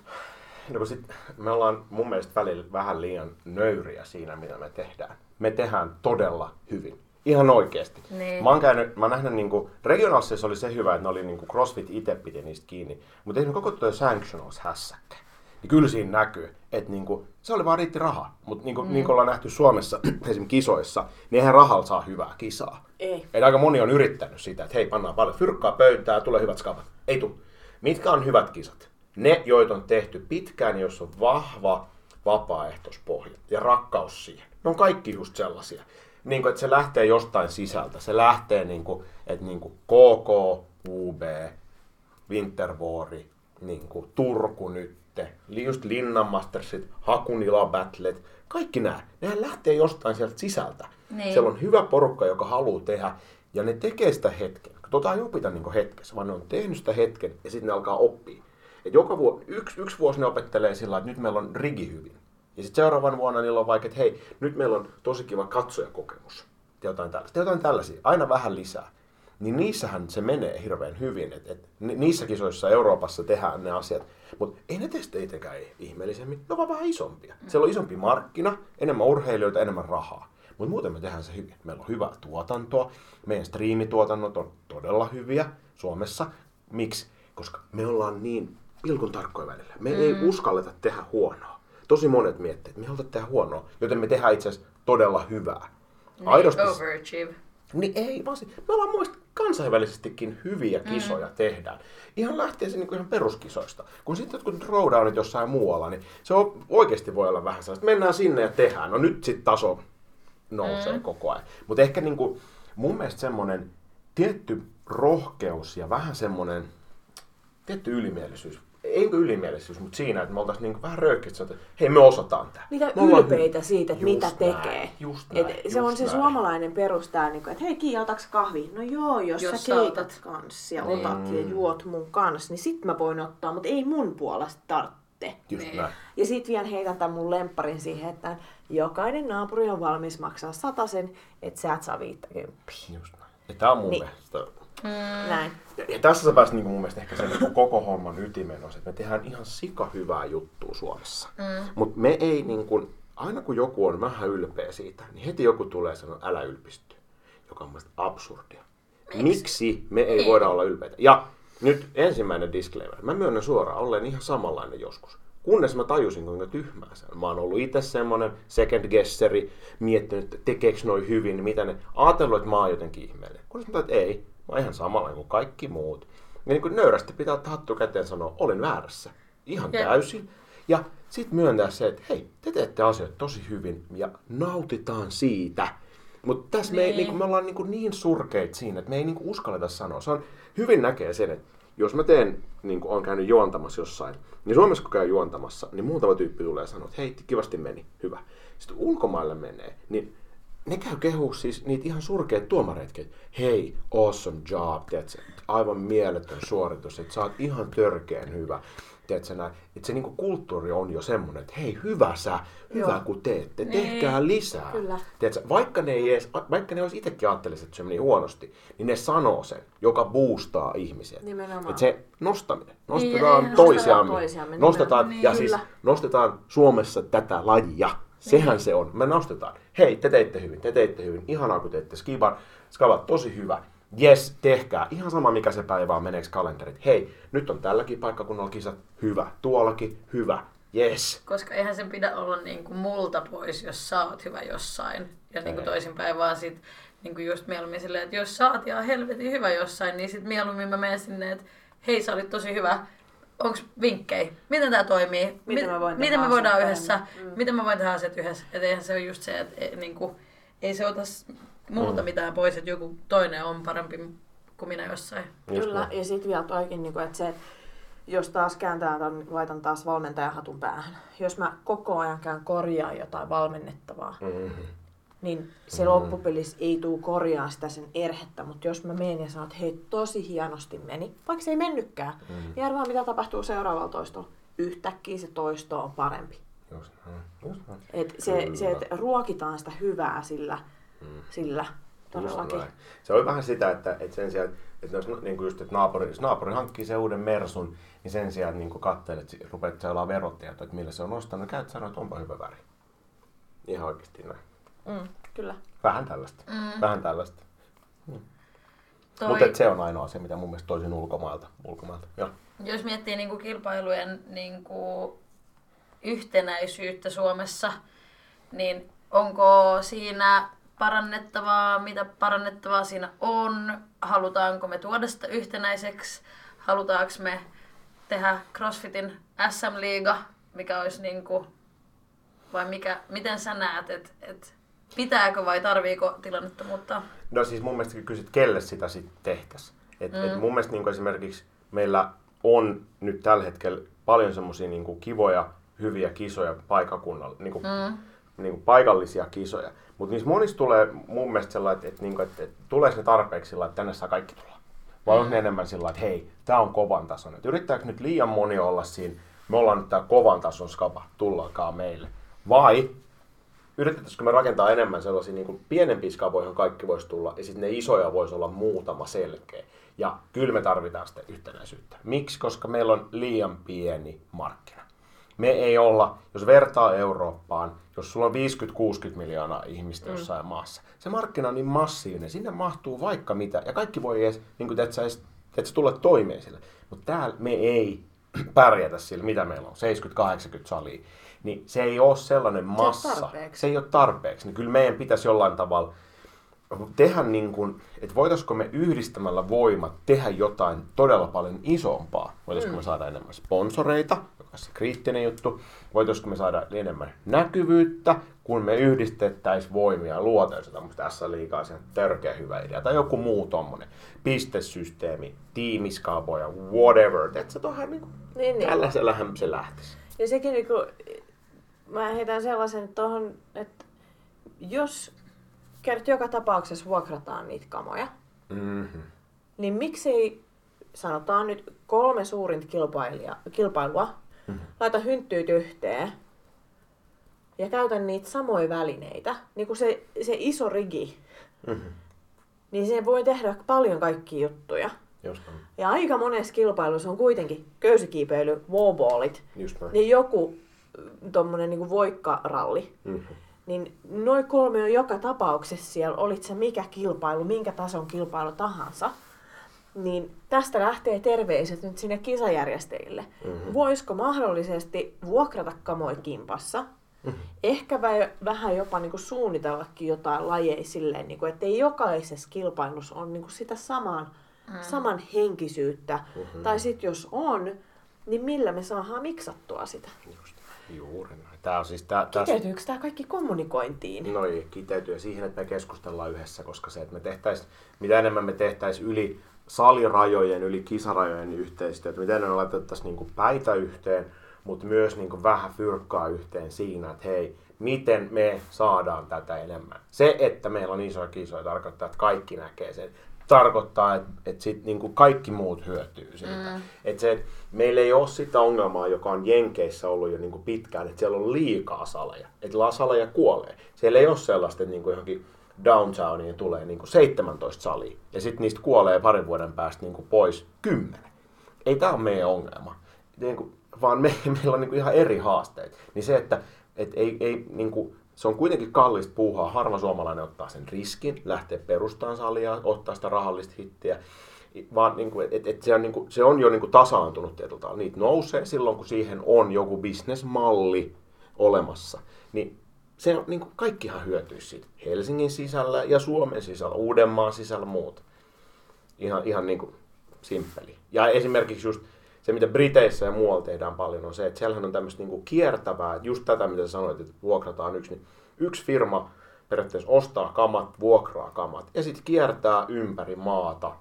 No kun sit, me ollaan mun mielestä välillä vähän liian nöyriä siinä, mitä me tehdään. Me tehdään todella hyvin. Ihan oikeesti. Niin. Mä oon, käynyt, mä oon nähnyt niinku, regionaalissa oli se hyvä, että ne oli niinku CrossFit itse piti niistä kiinni. Mutta esimerkiksi koko tuo Sanctionals hässäkkä. Niin kyllä siinä näkyy, että niinku, se oli vaan riitti raha. Mutta niinku, mm. niin kuin ollaan nähty Suomessa esimerkiksi kisoissa, niin eihän rahalla saa hyvää kisaa. Ei. Eli aika moni on yrittänyt sitä, että hei, pannaan paljon fyrkkaa pöytään, tulee hyvät skapat. Ei tu. Mitkä on hyvät kisat? Ne, joita on tehty pitkään, jos on vahva vapaaehtoispohja ja rakkaus siihen. Ne on kaikki just sellaisia. niin kuin, että se lähtee jostain sisältä. Se lähtee, niin kuin, että niin kuin KK, UB, Wintervuori, niin kuin Turku nytte, just Linnanmastersit, Hakunila Battlet, kaikki nämä, nehän lähtee jostain sieltä sisältä. Niin. Siellä on hyvä porukka, joka haluaa tehdä, ja ne tekee sitä hetken. Tota ei opita niin hetkessä, vaan ne on tehnyt sitä hetken, ja sitten ne alkaa oppia. Et joka vuosi, yksi, yksi vuosi ne opettelee sillä että nyt meillä on rigi hyvin. Ja sitten seuraavan vuonna niillä on vaikka, että hei, nyt meillä on tosi kiva katsojakokemus. Ja jotain tällaista. Ja jotain tällaisia. Aina vähän lisää. Niin niissähän se menee hirveän hyvin. Et, et, ni- niissä kisoissa Euroopassa tehdään ne asiat. Mutta ei ne itsekään ihmeellisemmin. Ne on vaan vähän isompia. Siellä on isompi markkina, enemmän urheilijoita, enemmän rahaa. Mutta muuten me tehdään se hyvin. Meillä on hyvää tuotantoa. Meidän striimituotannot on todella hyviä Suomessa. Miksi? Koska me ollaan niin pilkun tarkkoja välillä. Me mm. ei uskalleta tehdä huonoa. Tosi monet miettii, että me ei haluta tehdä huonoa, joten me tehdään itse asiassa todella hyvää. Aidosti. Overachieve. Niin ei, vaan se, me ollaan muista kansainvälisestikin hyviä kisoja mm. tehdään. Ihan lähtee se niin ihan peruskisoista. Kun sitten jotkut throwdownit jossain muualla, niin se on, oikeasti voi olla vähän sellaista, että mennään sinne ja tehdään. No nyt sitten taso nousee mm. koko ajan. Mutta ehkä niin kuin, mun mielestä semmoinen tietty rohkeus ja vähän semmoinen tietty ylimielisyys. Ei ylimielisyys, mutta siinä, että me oltaisiin niin vähän röyhkeät, että hei me osataan tämä. Niitä me ollaan ylpeitä hy- siitä, että Just mitä näin, tekee. Just Et näin, se on just se näin. suomalainen perustää, niin että hei Kiia, otaks kahvi? No joo, jos, Jos sä keitat otat. kans ja Niin. otat ja juot mun kanssa, niin sit mä voin ottaa, mutta ei mun puolesta tarvitse. Just Niin. näin. Ja sit vielä heitän tämän mun lempparin siihen, että jokainen naapuri on valmis maksaa sen, että sä et saa 50. Just näin. Ja tää on mun Niin. mielestä Mm. Näin. Ja, ja tässä sä pääsit niin mun mielestä ehkä sen niin koko homman ytimeen on että me tehdään ihan sika hyvää juttua Suomessa. Mm. Mutta me ei niin kuin, aina kun joku on vähän ylpeä siitä, niin heti joku tulee sanoa, älä ylpisty. Joka on mun mielestä absurdia. Miksi, Miksi me ei voida olla ylpeitä? Ja nyt ensimmäinen disclaimer. Mä myönnän suoraan, olleen ihan samanlainen joskus. Kunnes mä tajusin, kuinka tyhmää se on. Mä oon ollut itse semmonen second guesseri, miettinyt, että tekeekö noi hyvin, mitä ne... Ajatellut, että mä oon jotenkin ihmeellinen. Kunnes mä tajusin, että ei, mä oon ihan samanlainen kuin kaikki muut. Ja niin kuin nöyrästi pitää ottaa hattu käteen ja sanoa, olin väärässä. Ihan Jep. täysin. Ja sitten myöntää se, että hei, te teette asioita tosi hyvin ja nautitaan siitä. Mutta tässä me, ei, Niin. niinku, me ollaan niinku niin surkeita siinä, että me ei niinku uskalleta sanoa. Se on hyvin näkee sen, että jos mä teen, niin kuin on käynyt juontamassa jossain, niin Suomessa kun käy juontamassa, niin muutama tyyppi tulee sanoa, että hei, kivasti meni, hyvä. Sitten ulkomaille menee, niin ne käy kehuu siis niitä ihan surkeita tuomareitkin, hei, awesome job, tiedätkö, aivan mieletön suoritus, että sä oot ihan törkeen hyvä. Tiedätkö, näin, että se niinku kulttuuri on jo semmoinen, että hei, hyvä sä, hyvä Joo. kun teette, Niin. tehkää lisää. Kyllä. Tiedätkö, vaikka ne, ei edes, vaikka ne olisi itsekin ajattelisi, että se meni huonosti, niin ne sanoo sen, joka boostaa ihmisiä. Nimenomaan. Että se nostaminen. Nostetaan eihän- toisiamme. nostetaan toisiamme, Nostetaan, nimenomaan. ja Niin, siis kyllä. nostetaan Suomessa tätä lajia. Sehän se on. Me nostetaan. Hei, te teitte hyvin, te teitte hyvin. Ihanaa, kun teitte skibar. Skabat tosi hyvä. Yes, tehkää. Ihan sama, mikä se päivä on, meneekö kalenterit. Hei, nyt on tälläkin paikkakunnalla kisat. Hyvä. Tuollakin. Hyvä. Yes. Koska eihän sen pidä olla niin kuin multa pois, jos sä oot hyvä jossain. Ja niin kuin toisinpäin vaan sit, niin kuin just mieluummin silleen, että jos sä oot ihan helvetin hyvä jossain, niin sit mieluummin mä menen sinne, että hei sä olit tosi hyvä. Onks vinkkejä? Miten tämä toimii? Miten mä voin tehdä miten me voidaan yhdessä? Mm. Miten mä voin tehdä asiat yhdessä? Et eihän se ole just se, että ei, niin kuin, ei se ota multa Mm. mitään pois, että joku toinen on parempi kuin minä jossain. Just Kyllä, näin. ja sitten vielä toikin, niin kuin, että se, että jos taas kääntää, ton, laitan taas valmentajan hatun päähän. Jos mä koko ajan käyn korjaa jotain valmennettavaa, Mhm. Niin se Mm. loppupelissä ei tuu korjaa sitä sen erhettä, mutta jos mä menen ja sanon, että hei, tosi hienosti meni, vaikka se ei mennytkään, Mm. niin arvaa mitä tapahtuu seuraavalla toistolla. Yhtäkkiä se toisto on parempi. Just näin. Just näin. Et se, Kyllä. se, että ruokitaan sitä hyvää sillä, sillä todellakin. Se oli vähän sitä, että, että sen sijaan, että jos, niin kuin just, että naapuri, jos naapuri hankkii sen uuden Mersun, niin sen sijaan, niin katselet, rupeat seuraamaan verotietoa, että millä se on ostanut, käyt sanoa, että onpa hyvä väri. Ihan oikeasti näin. Mm, kyllä. Vähän tällaista. Mm. Vähän tällaista. Toi, Mutta se on ainoa asia, mitä mun mielestä toisin ulkomailta. ulkomailta. Joo. jos miettii niin kuin kilpailujen niin kuin yhtenäisyyttä Suomessa, niin onko siinä parannettavaa, mitä parannettavaa siinä on, halutaanko me tuoda sitä yhtenäiseksi, halutaanko me tehdä CrossFitin SM-liiga, mikä olisi niin kuin, vai mikä, miten sä näet, että et, pitääkö vai tarviiko tilannetta muuttaa? No siis mun mielestä kysyt, kelle sitä sitten tehtäisiin. Et, mm. et mun mielestä niin esimerkiksi meillä on nyt tällä hetkellä paljon semmoisia niin kivoja, hyviä kisoja paikakunnalla, niin kuin, mm. niin kuin paikallisia kisoja. Mutta niissä monissa tulee mun mielestä sellainen, että, että, niin kuin, että, että tulee se tarpeeksi sillä, että tänne saa kaikki tulla. Vai mm. on ne enemmän sillä että hei, tämä on kovan tason. Et yrittääkö nyt liian moni olla siinä, me ollaan nyt tämä kovan tason skapa, tullaakaan meille. Vai yritettäisikö me rakentaa enemmän sellaisia niin pienempiä skaboja, joihin kaikki voisi tulla, ja sitten ne isoja voisi olla muutama selkeä. Ja kyllä me tarvitaan sitä yhtenäisyyttä. Miksi? Koska meillä on liian pieni markkina. Me ei olla, jos vertaa Eurooppaan, jos sulla on 50-60 miljoonaa ihmistä mm. jossain maassa, se markkina on niin massiivinen, sinne mahtuu vaikka mitä, ja kaikki voi edes, niin kuin, että sä, että sä tulet toimeen sillä. Mutta täällä me ei pärjätä sillä, mitä meillä on, 70-80 salia. Niin se ei ole sellainen massa. Se, se ei ole tarpeeksi. Niin kyllä meidän pitäisi jollain tavalla tehdä niin kuin, että voitaisiko me yhdistämällä voimat tehdä jotain todella paljon isompaa. Voitaisiko mm. me saada enemmän sponsoreita, joka on se kriittinen juttu. Voitaisiko me saada enemmän näkyvyyttä, kun me yhdistettäisiin voimia ja luotaisiin tämmöistä tässä liikaa sen törkeä hyvä idea. Tai joku muu tommonen pistesysteemi, tiimiskaapoja, whatever. Että se tuohon niin niin, niin. tällaisellähän se lähtisi. Ja sekin niin kuin, mä heitän sellaisen tuohon, että jos kerta joka tapauksessa vuokrataan niitä kamoja, mm-hmm. niin miksei, sanotaan nyt kolme suurinta kilpailua, mm-hmm. laita hynttyyt yhteen ja käytä niitä samoja välineitä, niin kuin se, se iso rigi, mm-hmm. niin se voi tehdä paljon kaikkia juttuja. Just ja aika monessa kilpailussa on kuitenkin köysikiipeily, wallballit, niin joku tommonen niin voikkaralli. Mm-hmm niin noin kolme on joka tapauksessa siellä, olit se mikä kilpailu, minkä tason kilpailu tahansa, niin tästä lähtee terveiset nyt sinne kisajärjestäjille. Mm-hmm. Voisiko mahdollisesti vuokrata kamoi kimpassa, mm-hmm. ehkä vähän jopa niin kuin suunnitellakin jotain lajeja silleen, niin kuin, että ei jokaisessa kilpailussa on niin kuin sitä saman, mm-hmm. saman henkisyyttä. Mm-hmm. Tai sitten jos on, niin millä me saadaan miksattua sitä? Just. Juuri näin. Tää on siis, tää, Kiteytyykö tämä kaikki kommunikointiin? No ei, kiteytyy siihen, että me keskustellaan yhdessä, koska se, että me tehtäisiin, mitä enemmän me tehtäisiin yli salirajojen, yli kisarajojen yhteistyötä, mitä enemmän laitettaisiin niin päitä yhteen, mutta myös niin vähän fyrkkaa yhteen siinä, että hei, miten me saadaan tätä enemmän. Se, että meillä on isoja kisoja, tarkoittaa, että kaikki näkee sen tarkoittaa, että, että sit niinku kaikki muut hyötyy siitä. Mm. Et se, et meillä ei ole sitä ongelmaa, joka on Jenkeissä ollut jo niinku pitkään, että siellä on liikaa saleja. Että saleja kuolee. Siellä ei ole sellaista, että niinku johonkin downtowniin tulee niinku 17 salia. Ja sitten niistä kuolee parin vuoden päästä niinku pois 10. Ei tämä ole meidän ongelma. Niinku, vaan me, meillä on niinku ihan eri haasteet. Niin se, että et ei, ei niinku, se on kuitenkin kallista puuhaa. Harva suomalainen ottaa sen riskin, lähtee perustamaan salia, ottaa sitä rahallista hittiä. Vaan niin kuin, et, et se, on, niin kuin, se on jo niin kuin tasaantunut tietyllä Niitä nousee silloin, kun siihen on joku bisnesmalli olemassa. Niin se on, niin kuin, kaikkihan hyötyisi siitä. Helsingin sisällä ja Suomen sisällä, Uudenmaan sisällä muut. Ihan, ihan niin kuin simppeli. Ja esimerkiksi just se, mitä Briteissä ja muualla tehdään paljon, on se, että siellähän on tämmöistä niinku kiertävää, just tätä, mitä sanoit, että vuokrataan yksi, niin yksi firma periaatteessa ostaa kamat, vuokraa kamat, ja sitten kiertää ympäri maata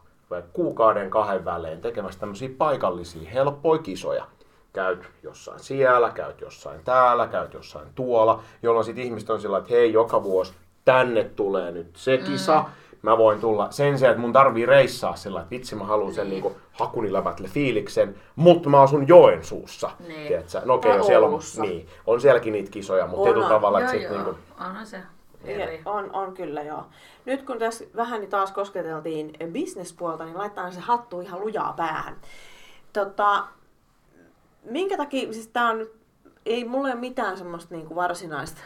kuukauden kahden välein tekemässä tämmöisiä paikallisia, helppoja kisoja. Käyt jossain siellä, käyt jossain täällä, käyt jossain tuolla, jolloin sitten ihmiset on sillä että hei, joka vuosi tänne tulee nyt se kisa, mm mä voin tulla sen sijaan, että mun tarvii reissaa sillä, että vitsi mä haluan sen niin hakunilävätle fiiliksen, mutta mä asun Joensuussa. Niin. No okei, okay, siellä on, niin, on sielläkin niitä kisoja, mutta tietyllä tavalla, että sit niin kuin... onhan se. Eri. On, on kyllä joo. Nyt kun tässä vähän niin taas kosketeltiin bisnespuolta, niin laittaa se hattu ihan lujaa päähän. Tota, minkä takia, siis tää on ei mulle ole mitään semmoista niin kuin varsinaista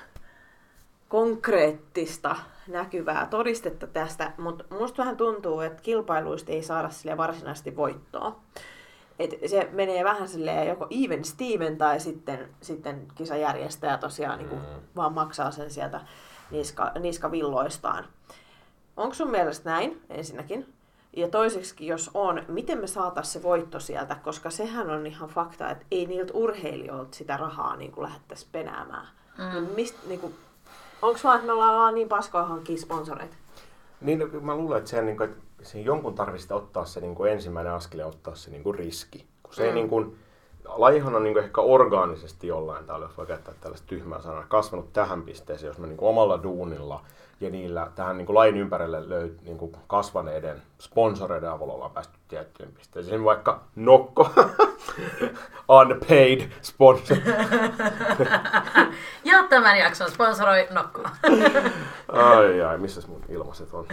konkreettista näkyvää todistetta tästä, mutta musta vähän tuntuu, että kilpailuista ei saada sille varsinaisesti voittoa. Et se menee vähän silleen joko even Steven tai sitten, sitten kisajärjestäjä tosiaan niin kuin mm. vaan maksaa sen sieltä niska, niskavilloistaan. Onko sun mielestä näin ensinnäkin? Ja toiseksi, jos on, miten me saataisiin se voitto sieltä, koska sehän on ihan fakta, että ei niiltä urheilijoilta sitä rahaa niin kuin penäämään. Mm. Niin mist, niin kuin, Onko vaan, että me ollaan vaan niin paskoja hankkia sponsoreita? Niin, mä luulen, että, sen, niin kuin, että siinä jonkun tarvitsisi ottaa se niin kuin ensimmäinen askel ja ottaa se niin kuin riski. Kun se mm. ei niin kuin, lajihan on niin ehkä orgaanisesti jollain tavalla, jos voi käyttää tällaista tyhmää sanaa, kasvanut tähän pisteeseen, jos me niin omalla duunilla ja niillä tähän niin lajin ympärille löyt, niin kuin kasvaneiden sponsoreiden avulla ollaan päästy tiettyyn pisteeseen. Vaikka Nokko, unpaid sponsor. ja tämän jakson sponsoroi Nokko. ai ai, missä mun ilmaiset on?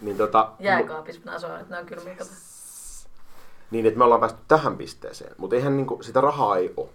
Niin tota, Jääkaapissa sanon, että ne on kylmiä. Niin, että me ollaan päästy tähän pisteeseen, mutta eihän niin kuin, sitä rahaa ei ole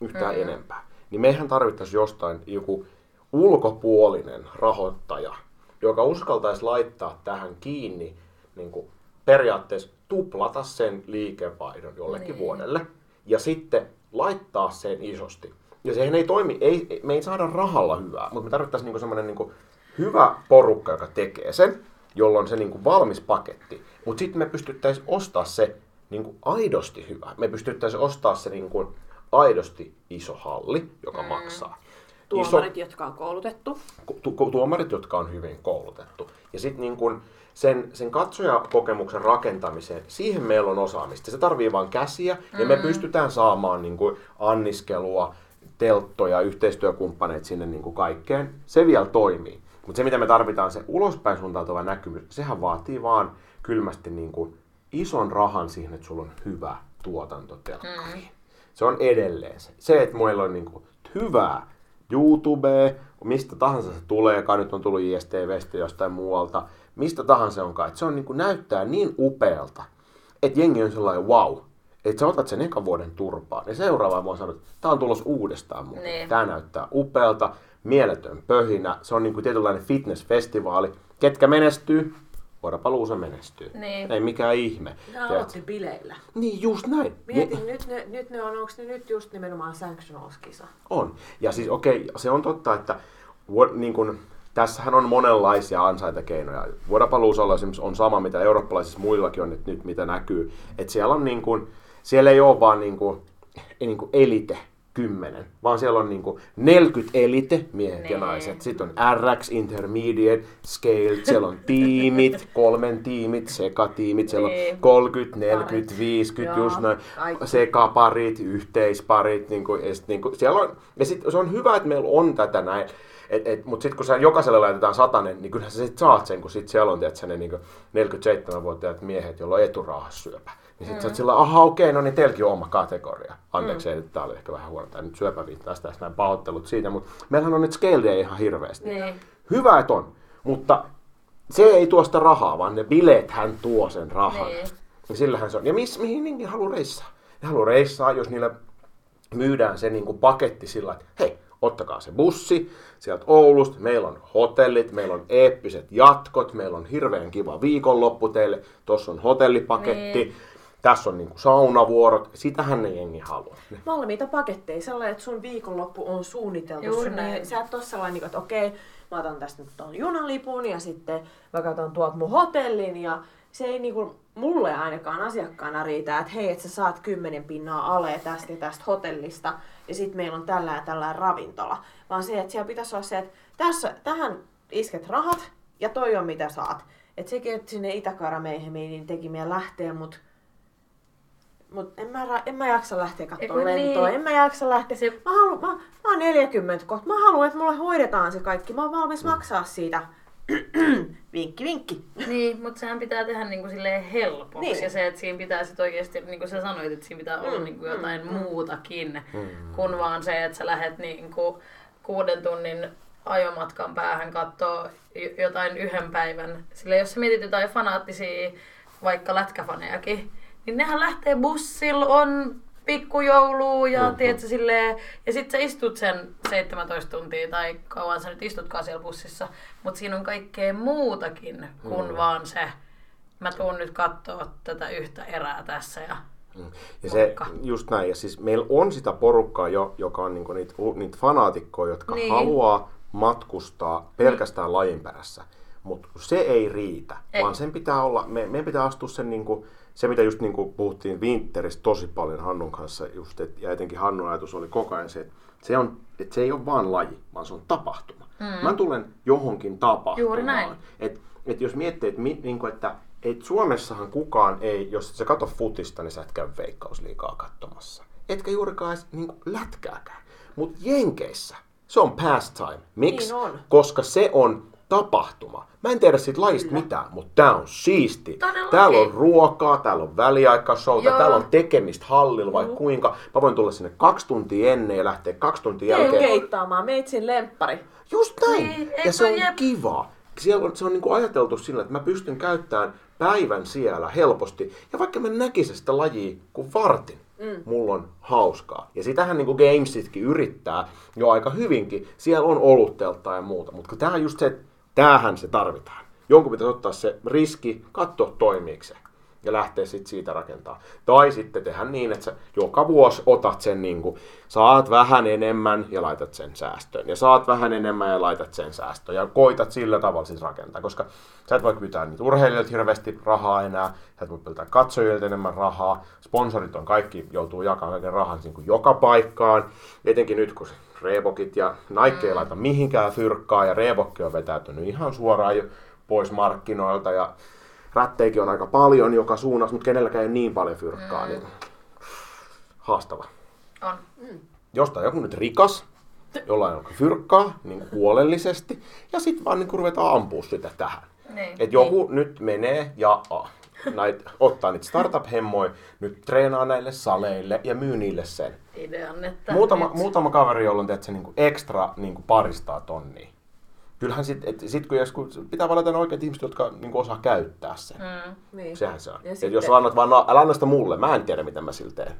yhtään mm. enempää. Niin meihän tarvittaisiin jostain joku ulkopuolinen rahoittaja, joka uskaltaisi laittaa tähän kiinni niin kuin periaatteessa tuplata sen liikevaihdon jollekin niin. vuodelle ja sitten laittaa sen isosti. Ja sehän ei toimi, ei, me ei saada rahalla hyvää, mutta me tarvittaisiin niin semmoinen niin hyvä porukka, joka tekee sen, jolloin se niin kuin valmis paketti. Mutta sitten me pystyttäisiin ostaa se niin kuin aidosti hyvä. Me pystyttäisiin ostaa se niin kuin aidosti iso halli, joka mm. maksaa. Tuomarit, iso, jotka on koulutettu. Tu, tuomarit, jotka on hyvin koulutettu. Ja sitten niin kun sen, sen katsojakokemuksen rakentamiseen, siihen meillä on osaamista. Se tarvii vain käsiä mm-hmm. ja me mm. pystytään saamaan niin kuin anniskelua, telttoja, yhteistyökumppaneita sinne niin kuin kaikkeen. Se vielä toimii. Mutta se, mitä me tarvitaan, se ulospäin suuntautuva näkymys, sehän vaatii vaan kylmästi niin kuin ison rahan siihen, että sulla on hyvä tuotanto telkkariin. Mm. Se on edelleen se. Se, että meillä on niin kuin hyvää YouTube, mistä tahansa se tulee, joka nyt on tullut ISTVstä jostain muualta, mistä tahansa onkaan, että se on niin kuin näyttää niin upealta, että jengi on sellainen wow, että sä otat sen ekan vuoden turpaan ja seuraava vuonna sanot, että tämä on tulos uudestaan muuten. Niin. Tämä näyttää upealta, mieletön pöhinä, se on niin kuin tietynlainen fitnessfestivaali. Ketkä menestyy? Vuoropaluusa menestyy. Niin. Ei mikään ihme. Ne aloitti bileillä. Niin, just näin. Mietin, ja... nyt, ne, nyt ne on, onko ne nyt just nimenomaan sanctionals-kisa? On. Ja siis okei, okay, se on totta, että niin kun, tässähän on monenlaisia ansaintakeinoja. Vuoropaluusalla on sama, mitä eurooppalaisissa muillakin on nyt, nyt mitä näkyy. Että siellä on niin kun, siellä ei ole vaan niin kun, niin kun elite, 10, vaan siellä on niinku 40 elite, miehet nee. ja naiset. Sitten on RX, Intermediate, Scale, siellä on tiimit, kolmen tiimit, sekatiimit, siellä on 30, 40, 50, Joo, just noin, sekaparit, yhteisparit, niinku, ja sit, niinku, siellä on, ja sit se on hyvä, että meillä on tätä näin, et, et, mutta sitten kun sä jokaiselle laitetaan satanen, niin kyllähän sä sit saat sen, kun sit siellä on tiedät, ne niinku 47-vuotiaat miehet, joilla on eturahassyöpä. Niin sitten mm. sä oot sillä, aha okei, okay, no niin teilläkin on oma kategoria. Anteeksi, mm. tämä oli ehkä vähän huono, tämä nyt syöpäviittaa sitä, näin pahoittelut siitä, mutta meillähän on nyt scaleja ihan hirveästi. Niin. Hyvä, että on, mutta se ei tuo sitä rahaa, vaan ne bileet hän tuo sen rahan. Niin. Ja sillähän se on. Ja miss, mihin ne haluaa reissaa? Ne haluaa reissaa, jos niille myydään se niin kuin paketti sillä, että hei, ottakaa se bussi sieltä Oulusta, meillä on hotellit, meillä on eeppiset jatkot, meillä on hirveän kiva viikonloppu teille, tuossa on hotellipaketti, niin tässä on niinku saunavuorot, sitähän ne jengi haluaa. Valmiita paketteja, sellainen, että sun viikonloppu on suunniteltu. Juuri sun, näin. Sä et ole sellainen, että okei, mä otan tästä nyt tuon junalipun ja sitten mä katson tuolta mun hotellin ja se ei niinku, mulle ainakaan asiakkaana riitä, että hei, että sä saat kymmenen pinnaa ale tästä ja tästä hotellista ja sitten meillä on tällä ja tällä ravintola. Vaan se, että siellä pitäisi olla se, että tässä, tähän isket rahat ja toi on mitä saat. Että sekin, että sinne Itä-Karameihemiin niin teki meidän lähteä, mutta mutta en mä, en mä jaksa lähteä katsomaan lentoa, niin. en mä jaksa lähteä. Se... Mä, haluan, mä, mä oon 40 kohta. Mä haluan, että mulle hoidetaan se kaikki. Mä oon valmis mm. maksaa siitä. vinkki, vinkki. Niin, mutta sehän pitää tehdä niinku silleen helpoksi. Niin. Ja se, että siinä pitää sit oikeasti, niin kuin sä sanoit, että siinä pitää olla mm, niinku jotain mm, mm. muutakin, mm. kuin vaan se, että sä lähdet niinku kuuden tunnin ajomatkan päähän katsoa jotain yhden päivän. Sillä jos sä mietit jotain fanaattisia, vaikka lätkäfanejakin, niin nehän lähtee bussilla, on pikkujoulu ja mm-hmm. tiedätkö, silleen, ja sit sä istut sen 17 tuntia tai kauan sä nyt istutkaan siellä bussissa, mutta siinä on kaikkea muutakin kuin mm. vaan se, mä tuun nyt katsoa tätä yhtä erää tässä ja mm. ja se, just näin, ja siis meillä on sitä porukkaa jo, joka on niinku niitä, niitä fanaatikkoja, jotka niin. haluaa matkustaa pelkästään mm. lajin perässä. Mutta se ei riitä, ei. vaan sen pitää olla, me, meidän pitää astua sen niinku, se, mitä just niin kuin puhuttiin Winteristä tosi paljon Hannun kanssa, just, et, ja etenkin Hannun ajatus oli koko ajan se, että se, on, että se ei ole vaan laji, vaan se on tapahtuma. Mm. Mä tulen johonkin tapahtumaan. Juuri näin. Et, et jos miettii, että, mi, niin kuin, että et Suomessahan kukaan ei, jos et sä katso futista, niin sä et käy veikkausliikaa katsomassa. Etkä juurikaan edes niin kuin lätkääkään. Mutta Jenkeissä se on pastime. Miksi? Niin on. Koska se on tapahtuma. Mä en tiedä siitä lajista mitään, mutta tää on siisti. Todellakin. Täällä on ruokaa, täällä on väliaikashowta, Joo. täällä on tekemistä hallilla vai kuinka. Mä voin tulla sinne kaksi tuntia ennen ja lähteä kaksi tuntia Ei jälkeen. keittaamaan, meitsin lemppari. Just näin. Niin, ja se on jep. kiva. Siellä on, se on niinku ajateltu sillä, että mä pystyn käyttämään päivän siellä helposti. Ja vaikka mä näkisin sitä lajia kuin vartin, mm. mulla on hauskaa. Ja sitähän niinku Gamesitkin yrittää jo aika hyvinkin. Siellä on oluttelta ja muuta. Mutta tää on just se, että tämähän se tarvitaan. Jonkun pitäisi ottaa se riski, katsoa toimiiko ja lähteä sitten siitä rakentaa. Tai sitten tehdä niin, että sä joka vuosi otat sen, niin kuin, saat vähän enemmän ja laitat sen säästöön. Ja saat vähän enemmän ja laitat sen säästöön. Ja koitat sillä tavalla siis rakentaa. Koska sä et voi pyytää niitä urheilijoilta hirveästi rahaa enää. Sä et voi pyytää katsojilta enemmän rahaa. Sponsorit on kaikki, joutuu jakamaan kaiken rahan niin kuin joka paikkaan. Etenkin nyt, kun Reebokit ja Nike ei laita mihinkään fyrkkaa. Ja Reebokki on vetäytynyt ihan suoraan jo pois markkinoilta. Ja rätteikin on aika paljon joka suunnassa, mutta kenelläkään ei niin paljon fyrkkaa, mm. niin haastava. On. Jostain joku nyt rikas, jolla on fyrkkaa niin huolellisesti, ja sitten vaan niin ruvetaan ampua sitä tähän. Niin. Et joku nyt menee ja a, näit, ottaa niitä startup-hemmoja, nyt treenaa näille saleille ja myy niille sen. Idean, että Muutama, nyt- muutama kaveri, jolla on teet, se niin kuin ekstra niin kuin paristaa tonnia. Kyllähän sit, et, sit kun joskus, pitää valita ne oikeat ihmiset, jotka niin kuin osaa käyttää sen. Mm. Niin. Sehän se on. Ja Et sitten- jos annat vaan, no, älä anna sitä mulle, mä en tiedä mitä mä sillä teen.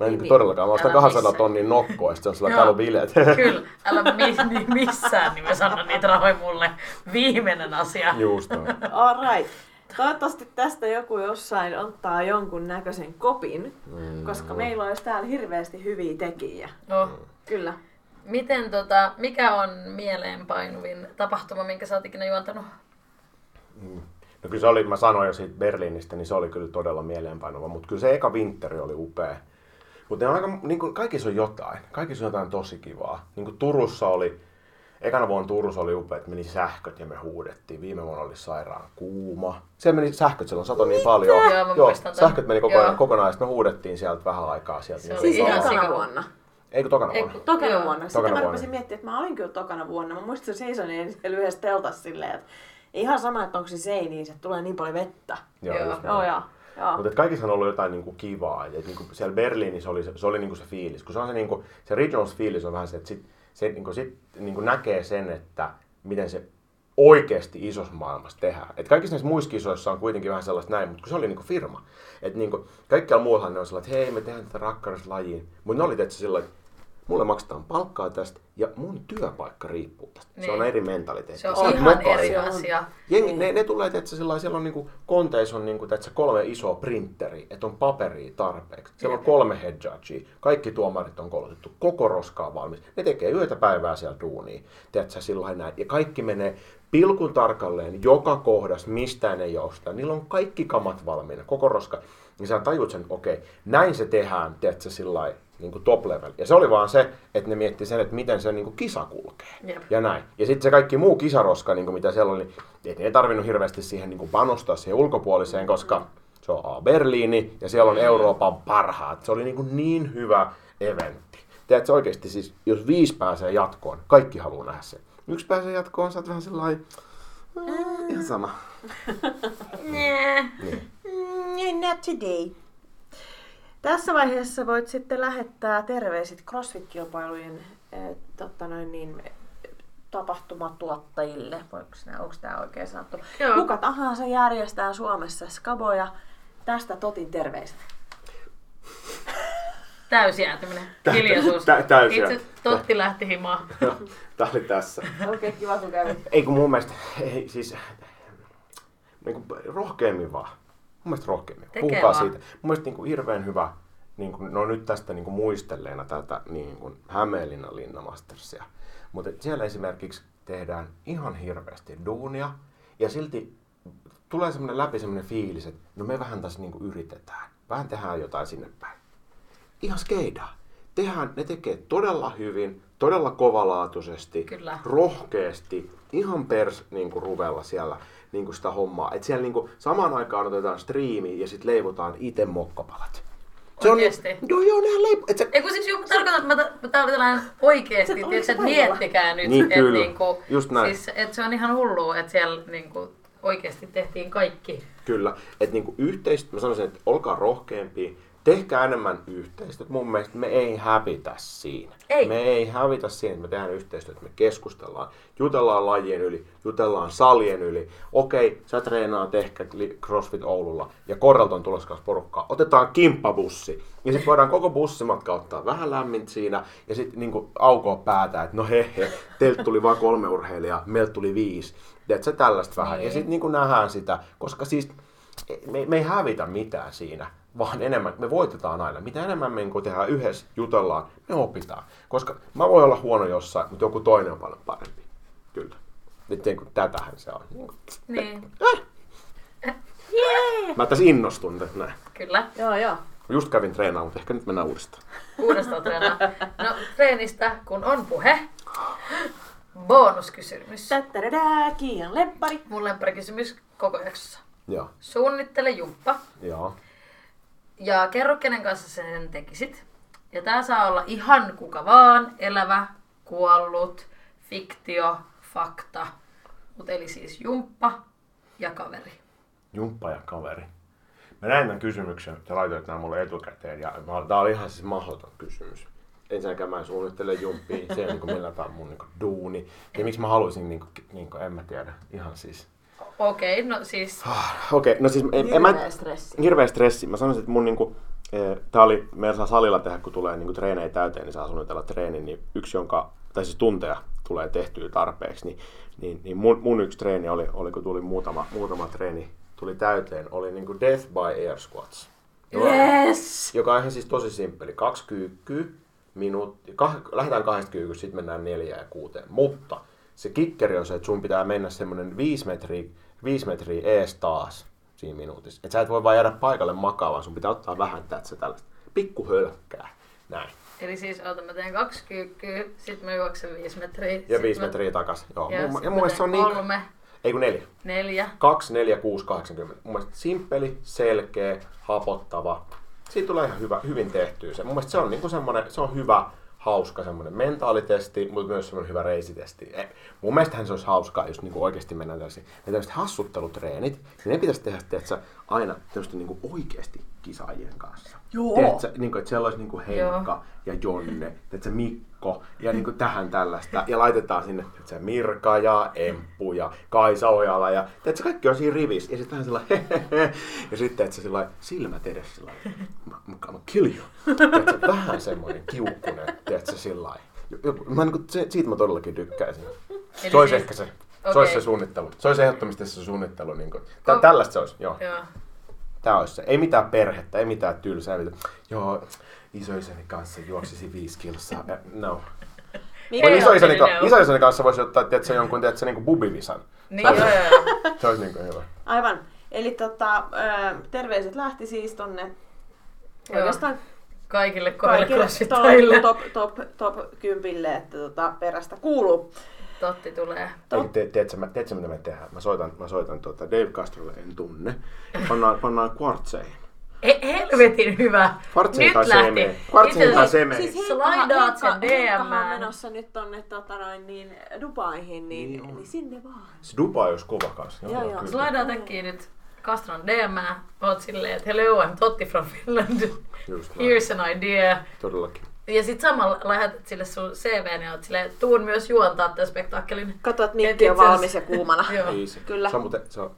Mä en niin, niin. todellakaan, mä ostan Älä 200 missään. tonnin nokkoa, ja sitten on sillä täällä bileet. Kyllä, älä mi- mi- missään nimessä anna niitä rahoja mulle. Viimeinen asia. Just on. All right. Toivottavasti tästä joku jossain ottaa jonkun näköisen kopin, Mm. koska meillä olisi täällä hirveästi hyviä tekijä. No, Kyllä. miten tota, mikä on mieleenpainuvin tapahtuma, minkä sä oot ikinä juontanut? No kyllä se oli, mä sanoin jo siitä Berliinistä, niin se oli kyllä todella mieleenpainuva, mutta kyllä se eka Winteri oli upea. Mutta aika, niin kuin, kaikissa on jotain, kaikissa on jotain tosi kivaa. Niin kuin Turussa oli, ekana vuonna Turussa oli upea, että meni sähköt ja me huudettiin. Viime vuonna oli sairaan kuuma. Siellä meni sähköt, silloin satoi niin paljon. Joo, muistan ton. sähköt meni kokonaan, Joo. kokonaan, sitten me huudettiin sieltä vähän aikaa sieltä. Se niin oli Siis ihan ihan sika- tokana vuonna. Eikö tokana Ei, vuonna? kun- Tokana Joo. vuonna. Sitten Tokana mä vuonna. rupesin miettimään, että mä olin kyllä tokana vuonna. Mä muistin, että seisonin siellä yhdessä teltassa silleen, että ihan sama, että onko se seiniin, että tulee niin paljon vettä. Joo, Joo. just. Joo, joo. joo. Mutta kaikissa on ollut jotain niinku kivaa. Et niinku siellä Berliinissä oli, se, se oli niinku se fiilis. Kun se on se, niinku, se regionals fiilis on vähän se, että sit, se niinku, sit, niinku näkee sen, että miten se oikeasti isossa maailmassa tehdään. Et kaikissa näissä muissa kisoissa on kuitenkin vähän sellaista näin, mutta kun se oli niinku firma. Et niinku, kaikkialla muuallahan ne on sellainen, että hei me tehdään tätä rakkauslajiin. Mutta ne oli tietysti että mulle maksetaan palkkaa tästä ja mun työpaikka riippuu tästä. Se on Niin. eri mentaliteetti. Se on oot ihan eri on. asia. Jengi, ne, ne tulee, että sillä siellä on niinku, konteissa on niinku, tiedätkö, kolme isoa printeri, että on paperia tarpeeksi. Siellä on kolme head judgea, kaikki tuomarit on koulutettu, koko roska on valmis. Ne tekee yötä päivää siellä duunia, tiedätkö, sillä näin. Ja kaikki menee pilkun tarkalleen joka kohdassa, mistään ei jousta. Niillä on kaikki kamat valmiina, koko roska. Niin sä tajut sen, okei, okay, näin se tehdään, tiedätkö, sillä lailla, niin kuin top level. Ja se oli vaan se, että ne mietti sen, että miten se niin kuin kisa kulkee. Jep. Ja näin. Ja sitten se kaikki muu kisaroska, niin kuin mitä siellä oli, niin ei tarvinnut hirveästi siihen niin kuin panostaa siihen ulkopuoliseen, koska se on A Berliini ja siellä on Euroopan parhaat. Se oli niin, kuin niin hyvä eventti. Tiedätkö oikeasti siis, jos viisi pääsee jatkoon, kaikki haluaa nähdä sen. Yksi pääsee jatkoon, sä oot vähän sellainen, "Mm, ihan sama. Nee. Mm, not today. Tässä vaiheessa voit sitten lähettää terveiset CrossFit-kilpailujen äh, totta noin niin, tapahtumatuottajille. Voiko nää, onko tämä oikein sanottu? Joo. Kuka tahansa järjestää Suomessa skaboja. Tästä Totin terveiset. Täysi jäätyminen. Hiljaisuus. tä- täysi Itse Totti lähti himaan. Tää oli tässä. Okei, okay, kiva kun kävit. Ei kun mun mielestä, ei, siis niin kuin rohkeammin vaan. Mun mielestä rohkeammin. Tekee Puhukaa vaan. siitä. Mun mielestä niin kuin hirveän hyvä, niin kuin, no nyt tästä niin kuin muistelleena tätä niin kuin Hämeenlinnan Linnamastersia. Mutta siellä esimerkiksi tehdään ihan hirveästi duunia ja silti tulee semmoinen läpi semmoinen fiilis, että no me vähän tässä niin kuin yritetään. Vähän tehdään jotain sinne päin. Ihan skeidaa. tehdään, ne tekee todella hyvin, todella kovalaatuisesti, Kyllä. rohkeasti, ihan pers niin kuin ruvella siellä niin kuin sitä hommaa. Et siellä niin kuin, samaan aikaan otetaan striimi ja sitten leivotaan itse mokkapalat. Oikeesti? On, joo, joo, nehän leipo... Et se, Ei kun siis joku tarkoitan, että mä, mä tarkoitan oikeesti, Se- että, se että miettikää nyt, Niin, että kyllä. niinku, Just näin. Siis, että se on ihan hullua, että siellä niinku oikeesti tehtiin kaikki. Kyllä, että niinku yhteistyö, mä sanoisin, että olkaa rohkeampia, tehkää enemmän yhteistyötä. Mun mielestä me ei hävitä siinä. Ei. Me ei hävitä siinä, että me tehdään yhteistyötä, me keskustellaan, jutellaan lajien yli, jutellaan salien yli. Okei, sä treenaat ehkä CrossFit Oululla ja Korralta on tulossa porukkaa. Otetaan kimppabussi. Ja sitten voidaan koko bussimatka ottaa vähän lämmin siinä ja sitten niinku aukoa päätä, että no he he, teiltä tuli vain kolme urheilijaa, meiltä tuli viisi. Tiedätkö, tällaista vähän. Ja Niin. sitten niinku nähdään sitä, koska siis me, me ei hävitä mitään siinä, vaan enemmän, me voitetaan aina. Mitä enemmän me niin tehdään yhdessä, jutellaan, me opitaan. Koska mä voin olla huono jossain, mutta joku toinen on paljon parempi. Kyllä. Nyt niin kuin, tätähän se on. Niin kuin, Niin, mä tässä innostun nyt näin. kyllä. Joo, joo. Just kävin treenaamaan, mutta ehkä nyt mennään uudestaan. Uudestaan treenaa. No, treenistä kun on puhe. Bonuskysymys. Tättärädää, Kiian lemppari. Mun lempparikysymys koko jaksossa. Joo. Suunnittele jumppa Joo. Ja kerro kenen kanssa sen tekisit. Ja tää saa olla ihan kuka vaan, elävä, kuollut, fiktio, fakta. Mut eli siis jumppa ja kaveri. Jumppa ja kaveri. Mä näin tämän kysymyksen, sä laitoit nämä mulle etukäteen ja mä, tää oli ihan siis mahdoton kysymys. Ensinnäkään mä en suunnittele jumppia, se ei niinku millään tavalla mun niinku duuni. Ja miksi mä haluaisin, niinku, niinku, en mä tiedä, ihan siis. Okei, no siis Okei, no siis en, en mä, Hirveä stressi. hirveä stressi. Mä sanoisin, että mun niinku, eh, tää oli, meillä saa salilla tehdä, kun tulee niinku treenejä täyteen, niin saa suunnitella treeni, niin yksi, jonka, tai siis tunteja tulee tehtyä tarpeeksi, niin, niin, niin mun, mun, yksi treeni oli, oli, kun tuli muutama, muutama treeni tuli täyteen, oli niinku Death by Air Squats. Yes! Joka on ihan siis tosi simppeli. Kaksi kyykkyä, minuutti, kah, lähdetään kahdesta kyykystä, sitten mennään neljään ja kuuteen. Mutta se kikkeri on se, että sun pitää mennä semmonen viisi metriä, viisi metriä ees taas siinä minuutissa. Et sä et voi vaan jäädä paikalle makaa, vaan sun pitää ottaa vähän tätsä tällaista. Pikku hölkkää. Näin. Eli siis, oota, mä teen kaksi kyykkyä, sit mä juoksen viisi metriä. Ja viisi mä- metriä takas. Joo. Ja, mun, ja mun mielestä se on niin... Kolme, Ei kun neljä. neljä. 2, 4, 6, 80. Mun mielestä simppeli, selkeä, hapottava. Siitä tulee ihan hyvä, hyvin tehtyä se. Mun mielestä se on niinku semmonen, se on hyvä, hauska semmoinen mentalitesti, mutta myös semmoinen hyvä reisitesti. Eh, Mun mielestähän se olisi hauskaa, jos niinku oikeasti mennään tällaisiin. Ne tällaiset hassuttelutreenit, niin ne pitäisi tehdä tiedätkö, aina tämmöistä niinku oikeasti kisaajien kanssa. Joo. Tiedätkö, niinku, että siellä olisi niinku Henkka ja Jonne, tiedätkö, Mikko ja niinku tähän tällaista. Ja laitetaan sinne tiedätkö, Mirka ja Emppu ja Kaisa Ojala ja tiedätkö, kaikki on siinä rivissä. Ja sitten vähän sellainen hehehe. Ja sitten että sillä silmät edes sillä lailla, I'm gonna kill you. Tiedätkö, vähän semmoinen kiukkunen, tiedätkö, sillä Mä, niin se, siitä mä todellakin tykkäisin. Eli Se olisi siis- ehkä se. Se okei. olisi se suunnittelu. Se olisi ehdottomasti se suunnittelu. Niin kuin, tä, Ko- tällaista se olisi, joo. Joo. Tää olisi se. Ei mitään perhettä, ei mitään tylsää. Joo, isoisäni kanssa juoksisi viisi kilsaa. No. Mikä Ei isoisäni, ka- isoisäni kanssa voisi ottaa tiedätkö, jonkun tiedätkö, niin kuin bubivisan. Niin, joo, joo, joo. Se olisi niin kuin hyvä. Aivan. Eli tota, terveiset lähti siis tonne oikeastaan Kaikille kaikille top, top, top, top kympille, että tota, perästä kuuluu. Totti tulee. Eikä te, tiedätkö, mä, mitä me tehdään? Mä soitan, mä soitan tuota Dave Castrolle, en tunne. Pannaan, pannaan kvartseihin. He, helvetin hyvä. Kvartseja Nyt tai lähti. Itse tai semeä. Siis Henkkahan, sen Henkkahan on menossa nyt tonne tota noin, niin, Dubaihin, niin, Niin niin, sinne vaan. Se Dubai olisi kova kanssa. Joo, joo. kyllä. Slaidaa täkkiin nyt Castron DM. Oot silleen, että hello, I'm Totti from Finland. Here's an idea. Todellakin. Ja sit samalla lähetät sille sun CVn ja oot silleen, tuun myös juontaa tämän spektaakkelin. Kato, että Et mikki on valmis ja kuumana. Joo. Kyllä. Se on muuten, se on,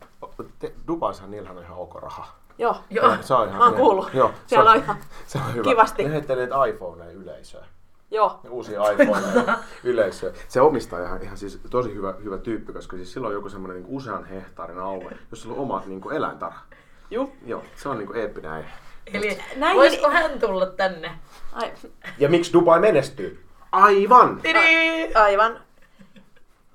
te, Dubaissahan niillähän on ihan ok raha. Joo. Joo. Se on ihan, Mä oon kuullut. Joo, se Siellä on ihan se on hyvä. kivasti. Ne heittelee iPhoneja yleisöön. Joo. Ne uusia iPhoneja yleisöön. Se omistaa ihan, ihan siis tosi hyvä, hyvä tyyppi, koska siis sillä on joku semmoinen niin usean hehtaarin alue, jossa on oma niin kuin eläintarha. Juu. Joo, se on niin kuin eeppinen äijä. Eli Näihin- voisiko hän tulla tänne? Ai, Ja miksi Dubai menestyy? Aivan! Aivan.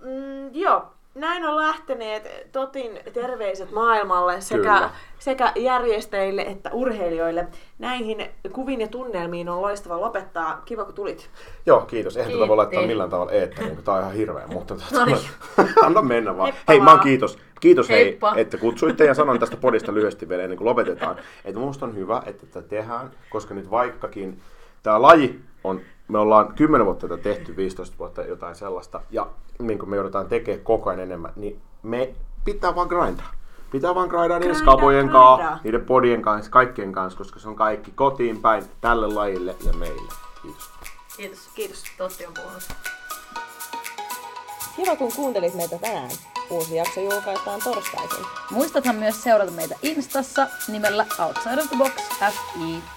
Mm, joo. Näin on lähteneet Totin terveiset maailmalle sekä, Kyllä. sekä järjestäjille että urheilijoille. Näihin kuviin ja tunnelmiin on loistava lopettaa. Kiva kun tulit. Joo, kiitos. Eihän tätä voi laittaa millään tavalla eetteriin, tää on ihan hirveä. Mutta tota, Noniin. anna mennä vaan. Heippa hei, mä oon vaan. kiitos. Kiitos hei, että kutsuitte ja sanoin tästä podista lyhyesti vielä ennen kuin lopetetaan. Että musta on hyvä, että tätä tehdään, koska nyt vaikkakin tämä laji on, me ollaan 10 vuotta tätä tehty, 15 vuotta jotain sellaista, ja niin kuin me joudutaan tekemään koko ajan enemmän, niin me pitää vaan grindaa. Pitää vaan grindaa niiden skabojen kanssa, niiden podien kanssa, kaikkien kanssa, koska se on kaikki kotiin päin tälle lajille ja meille. Kiitos. Kiitos. Kiitos. Totti on puhunut. Kiva kun kuuntelit meitä tänään. Uusi jakso julkaistaan torstaisin. Muistathan myös seurata meitä Instassa nimellä Outside of the Box FI.